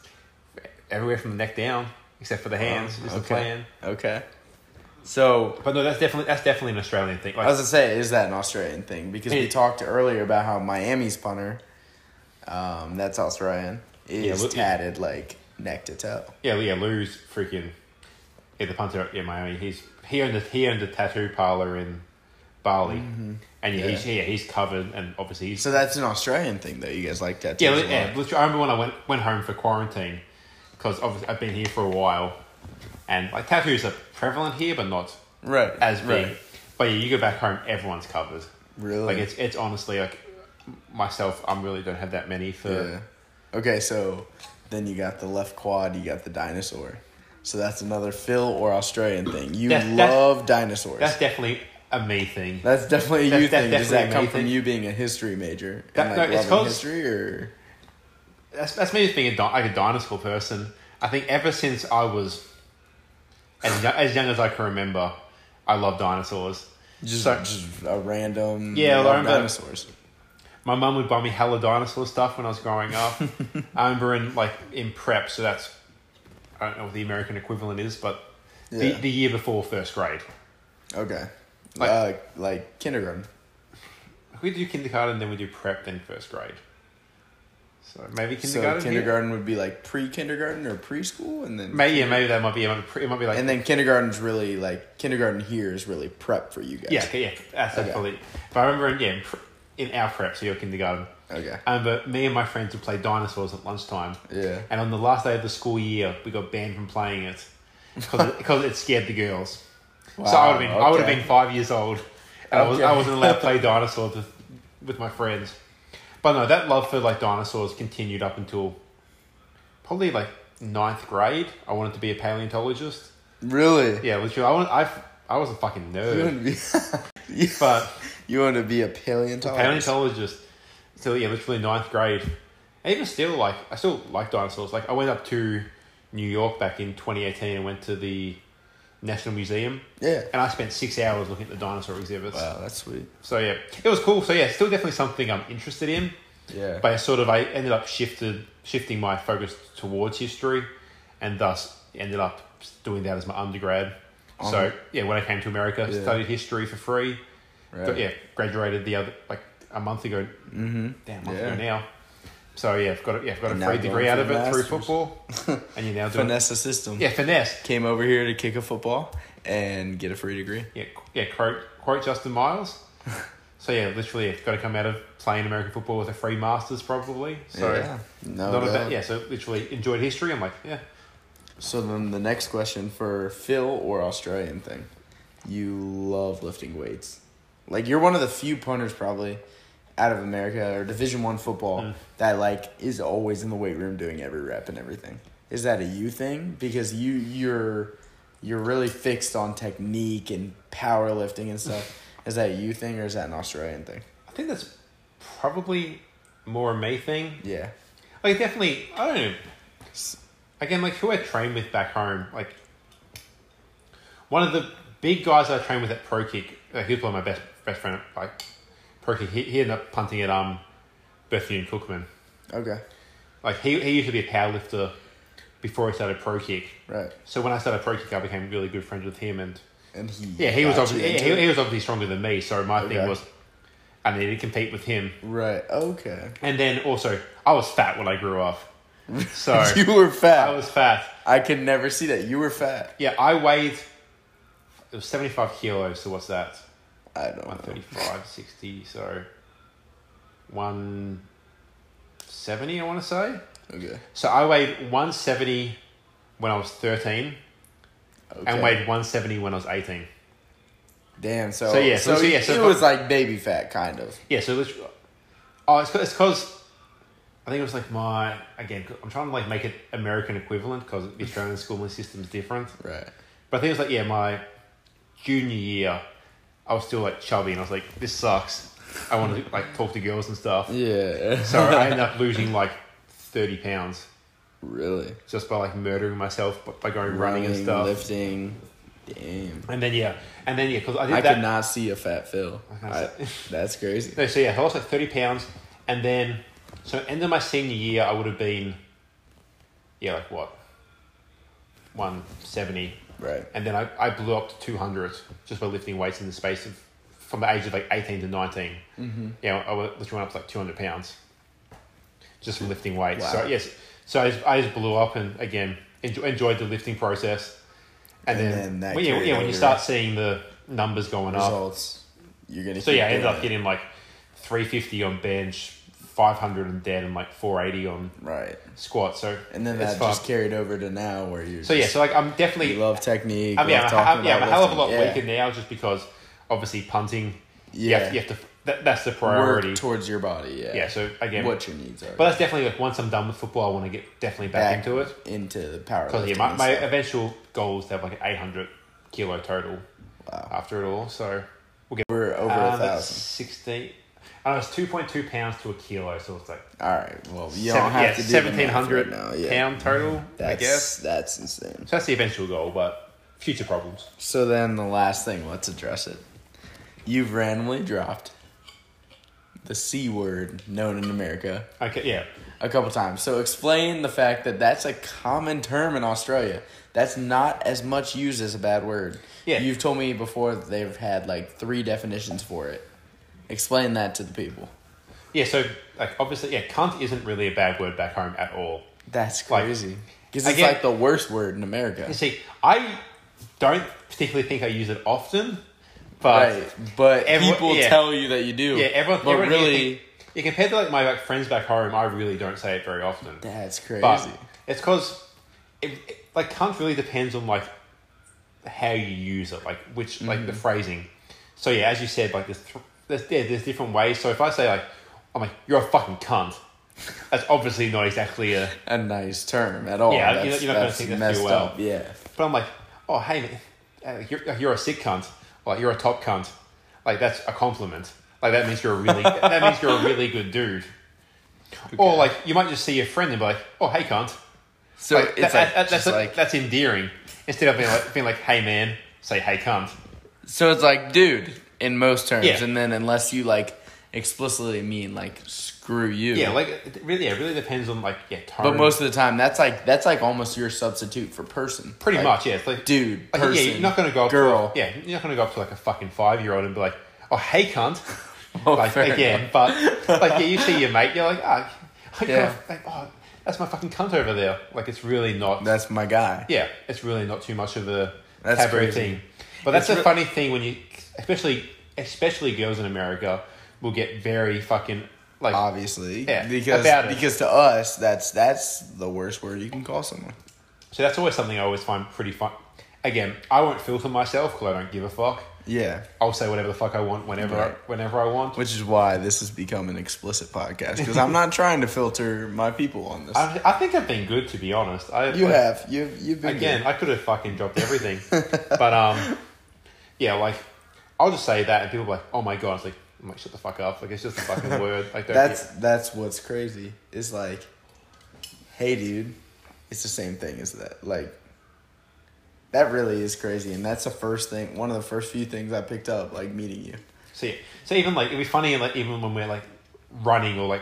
everywhere from the neck down, except for the hands. is the okay. plan. Okay. So But no, that's definitely that's definitely an Australian thing. Like, I was gonna say, is that an Australian thing? Because we talked earlier about how Miami's punter, um, that's Australian, is Yeah, tatted like neck to toe. yeah, yeah, Lou's freaking yeah, the punter in Miami. He's he owned a, he owned a tattoo parlor in Bali, and yeah, he's Mm-hmm. Yeah. yeah he's covered, and obviously he's So that's an Australian thing that you guys like tattoos. Yeah, yeah. literally, I remember when I went went home for quarantine because obviously I've been here for a while, and like tattoos are prevalent here, but not Right. as big. Right. But yeah, you go back home, everyone's covered. Really? Like it's it's honestly like myself, I'm really don't have that many for. Yeah. Okay, so then you got the left quad, you got the dinosaur. So that's another Phil or Australian thing. You That's- that's- love dinosaurs. That's definitely a me thing. That's definitely a That's- you thing. Does that come from thing. you being a history major That- and no, it's 'cause- history, or That's that's me just being a di- like a dinosaur person. I think ever since I was as young, as young as I can remember, I love dinosaurs. Just, So- just a random. Yeah, I remember- dinosaurs. My mum would buy me hella dinosaur stuff when I was growing up. *laughs* I remember in like in prep, so that's I don't know what the American equivalent is, but the, Yeah. the year before first grade. Okay. Like- uh, like kindergarten. We do kindergarten, then we do prep, then first grade. So maybe kindergarten. so here? kindergarten would be like pre-kindergarten or preschool, and then Maybe yeah, maybe that might be it might be, pre- it might be like and then kindergarten's really like kindergarten here is really prep for you guys. yeah yeah that's Okay. absolutely. But I remember in, yeah in our prep, so your kindergarten. Okay. I remember me and my friends would play dinosaurs at lunchtime. Yeah. And on the last day of the school year, we got banned from playing it because it, 'cause it scared the girls. Wow, so I would have been I would have okay. been five years old, and I was I wasn't allowed to play *laughs* dinosaurs with, with my friends. But no, that love for like dinosaurs continued up until probably like ninth grade. I wanted to be a paleontologist. Really? Yeah, literally, I want I I was a fucking You nerd, to be you, *laughs* but you want to be a paleontologist? paleontologist. So yeah, literally ninth grade. And even still, like I still like dinosaurs. Like I went up to New York back in 2018 and went to the National Museum, Yeah. and I spent six hours looking at the dinosaur exhibits. Wow, that's sweet. So yeah, it was cool. So yeah, still definitely something I'm interested in. Yeah. But I sort of I ended up shifted shifting my focus towards history, and thus ended up doing that as my undergrad. So Uh-huh. yeah, when I came to America, Yeah. studied history for free. right. But yeah, graduated the other like a month ago. Mm-hmm. Damn, a month Yeah. ago now. So yeah, I've got a, yeah, I've got a And now free degree out of it through football, and you're now *laughs* doing Finesse the system. yeah finesse. Came over here to kick a football and get a free degree. Yeah, yeah. Quote quote Justin Miles. *laughs* so yeah, literally, I've got to come out of playing American football with a free masters probably. So yeah. No not a doubt. bad, yeah. So literally enjoyed history. I'm like yeah. So then the next question for Phil or Australian thing. You love lifting weights. Like you're one of the few punters probably out of America or Division 1 football Mm. that like is always in the weight room doing every rep and everything. Is that a you thing? Because you you're you're really fixed on technique and powerlifting and stuff. *laughs* is that a you thing or is that an Australian thing? I think that's probably more a me thing. Yeah. Like definitely, I don't know. Again, like who I train with back home, like one of the big guys I train with at Pro Kick, like he was one of my best best friend. Like Pro Kick, he, he ended up punting at um Bethune Cookman. Okay. Like he he used to be a powerlifter before he started Pro Kick. Right. So when I started Pro Kick, I became really good friends with him, and And he yeah, he was obviously he, he was obviously stronger than me. So my Okay. thing was, I needed to compete with him, Right. Okay. and then also I was fat when I grew up. *laughs* So you were fat. I was fat. I could never see that. You were fat. Yeah, I weighed. It was 75 kilos, so what's that? I don't know. 135, 60, so 170, I want to say. Okay. So I weighed 170 when I was 13 okay. and weighed 170 when I was 18. Damn. So, So, yeah, so, so- yeah, so it was like baby fat, kind of. Yeah, so it was, oh, it's because I think it was like my again. I'm trying to like make it American equivalent because the Australian schooling system is different. Right. But I think it was like yeah, my junior year, I was still like chubby, and I was like, this sucks. I want to like talk to girls and stuff. Yeah. *laughs* So I ended up losing like thirty pounds really just by like murdering myself by- going running, and stuff. lifting. Damn. And then yeah, and then yeah, because I did I that. could not see a fat Phil. I, *laughs* that's crazy. No, so yeah, I lost like thirty pounds, and then so end of my senior year, I would have been, yeah, like what, one seventy, Right. and then I, I blew up to two hundred just by lifting weights in the space of from the age of like eighteen to nineteen. Mm-hmm. Yeah, I was literally went up to like two hundred pounds, just from lifting weights. Wow. So yes, so I just, I just blew up, and again enjoy, enjoyed the lifting process, and, And then, then when, yeah, when you start seeing the numbers going up, Results. You're gonna. so yeah, I ended up getting like 350 on bench, 500 and dead, and like 480 on right, squat. So and then that fun. just carried over to now where you're. So yeah, so like I'm you definitely. love technique. I mean, love I'm, I'm, yeah, I'm a hell of a lot. Yeah. weaker now, just because obviously punting. You Yeah. have, you have to. That, that's the priority. Work towards your body. Yeah. yeah. So again, what your needs are. but that's definitely like once I'm done with football, I want to get definitely back, into it. Into the power. Because yeah, my, my eventual goal is to have like an 800 kilo total Wow. after it all. So We're over um, a that's thousand. 16. Know it's two point two pounds to a kilo, so it's like All right. Well, you seven- don't have yeah, to do seventeen hundred right now. Yeah. pound total. That's I guess that's insane. so. That's the eventual goal, but future problems. So then the last thing, let's address it. You've randomly dropped the C word known in America Okay, yeah. a couple times. So explain the fact that that's a common term in Australia. That's not as much used as a bad word. Yeah. You've told me before that they've had like three definitions for it. Explain that to the people. Yeah, so like obviously, yeah, cunt isn't really a bad word back home at all. That's crazy. Because it's again- like the worst word in America. You see, I don't particularly think I use it often, but right. But everyone- people yeah. tell you that you do. yeah, everyone, But everyone really, yeah, compared to like my like friends back home, I really don't say it very often. that's crazy. But it's because it, it- like cunt really depends on like how you use it, like which like Mm-hmm. the phrasing. So yeah, as you said, like there's th- there's yeah, there's different ways. So if I say like I'm like you're a fucking cunt, that's obviously not exactly a. *laughs* a nice term at all. Yeah, that's, you're not- you're not gonna that's think that messed too well. up. Yeah. But I'm like, oh hey man, uh, you're you're a sick cunt, like you're a top cunt, like that's a compliment. Like that means you're a really *laughs* that means you're a really good dude. Or like you might just see your friend and be like, oh hey cunt. So Like, it's that- like, that- that's like that's endearing instead of being like being like hey man, say hey cunt. so it's like dude in most terms, Yeah. and then unless you like explicitly mean like screw you. Yeah, like it really, yeah, it really depends on like yeah, tone. But most of the time, that's like that's like almost your substitute for person. pretty Like, much, yeah. It's like dude, like, person, yeah, you're not gonna go up girl. To, yeah, you're not gonna go up to like a fucking five year old and be like, oh hey cunt. *laughs* Oh, like again, enough. but like yeah, you see your mate, you're like, ah, like, Yeah. like, oh, that's my fucking cunt over there. Like it's really not. That's my guy. yeah, it's really not too much of a That's taboo crazy. thing. But that's It's the re- funny thing when you, especially especially girls in America, will get very fucking like Obviously, Yeah, because about it. because to us, that's that's the worst word you can call someone. So that's always something I always find pretty fun. Again, I won't filter myself because I don't give a fuck. Yeah, I'll say whatever the fuck I want whenever Right. I, whenever I want. which is why this has become an explicit podcast because I'm not trying to filter my people on this. I, I think I've been good to be honest. I, you like, have you've you've been again. good. I could have fucking dropped everything, *laughs* but um, yeah, like I'll just say that and people are like, oh my god, it's like, I'm like shut the fuck up. Like it's just a fucking *laughs* word. Like don't That's that's what's crazy. Is like, hey, dude, it's the same thing as that. Like, that really is crazy, and that's the first thing. One of the first few things I picked up, like meeting you. See, so even like it'd be funny, like even when we're like running or like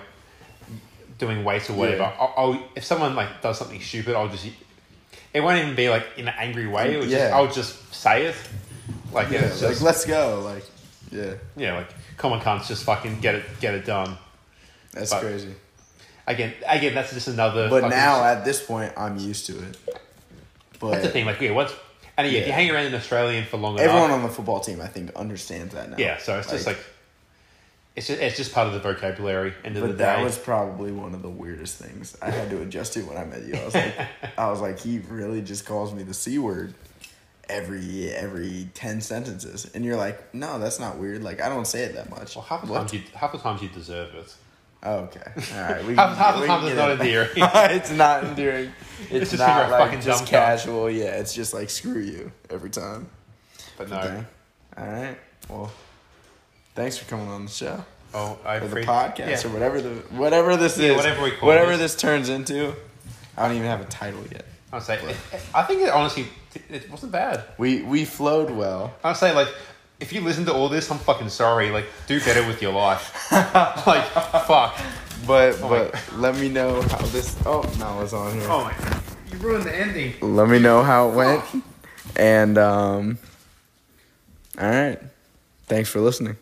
doing weights or whatever. Yeah. I'll, I'll if someone like does something stupid, I'll just it won't even be like in an angry way. It'll Yeah. just, I'll just say it. Like Yeah, it's like just, let's go. Like, yeah, yeah, like common cunts, just fucking get it get it done. that's But- crazy. Again, again, that's just another. But now at this point, I'm used to it. But that's the thing. Like, yeah, what's and yeah, if you hang around an Australian for long everyone enough, on the football team, I think, understands that now. yeah. So it's just like it's just it's just part of the vocabulary. End of the But day. that was probably one of the weirdest things I had to adjust to when I met you. I was like, *laughs* I was like, he really just calls me the c word every every ten sentences, and you're like, no, that's not weird. Like I don't say it that much. well, half the times you half the times you deserve it. Oh, okay, all right. We *laughs* Half, half the we times can it's not endearing. *laughs* it's not endearing. *laughs* It's, just not like fucking just casual. Yeah, it's just like screw you every time. But no. Okay. All right. Well, thanks for coming on the show. Oh, I or the podcast yeah. or whatever the whatever this Yeah, is, whatever we call whatever this. this turns into. I don't even have a title yet. I'll say. It, it- I think it honestly, it wasn't bad. We we flowed well. I'll say like, if you listen to all this, I'm fucking sorry. Like, do better with your life. *laughs* like, fuck. But Oh but let me know how this. Oh no, it's on here. Oh my, you ruined the ending. Let me know how it went. And um. All right. Thanks for listening.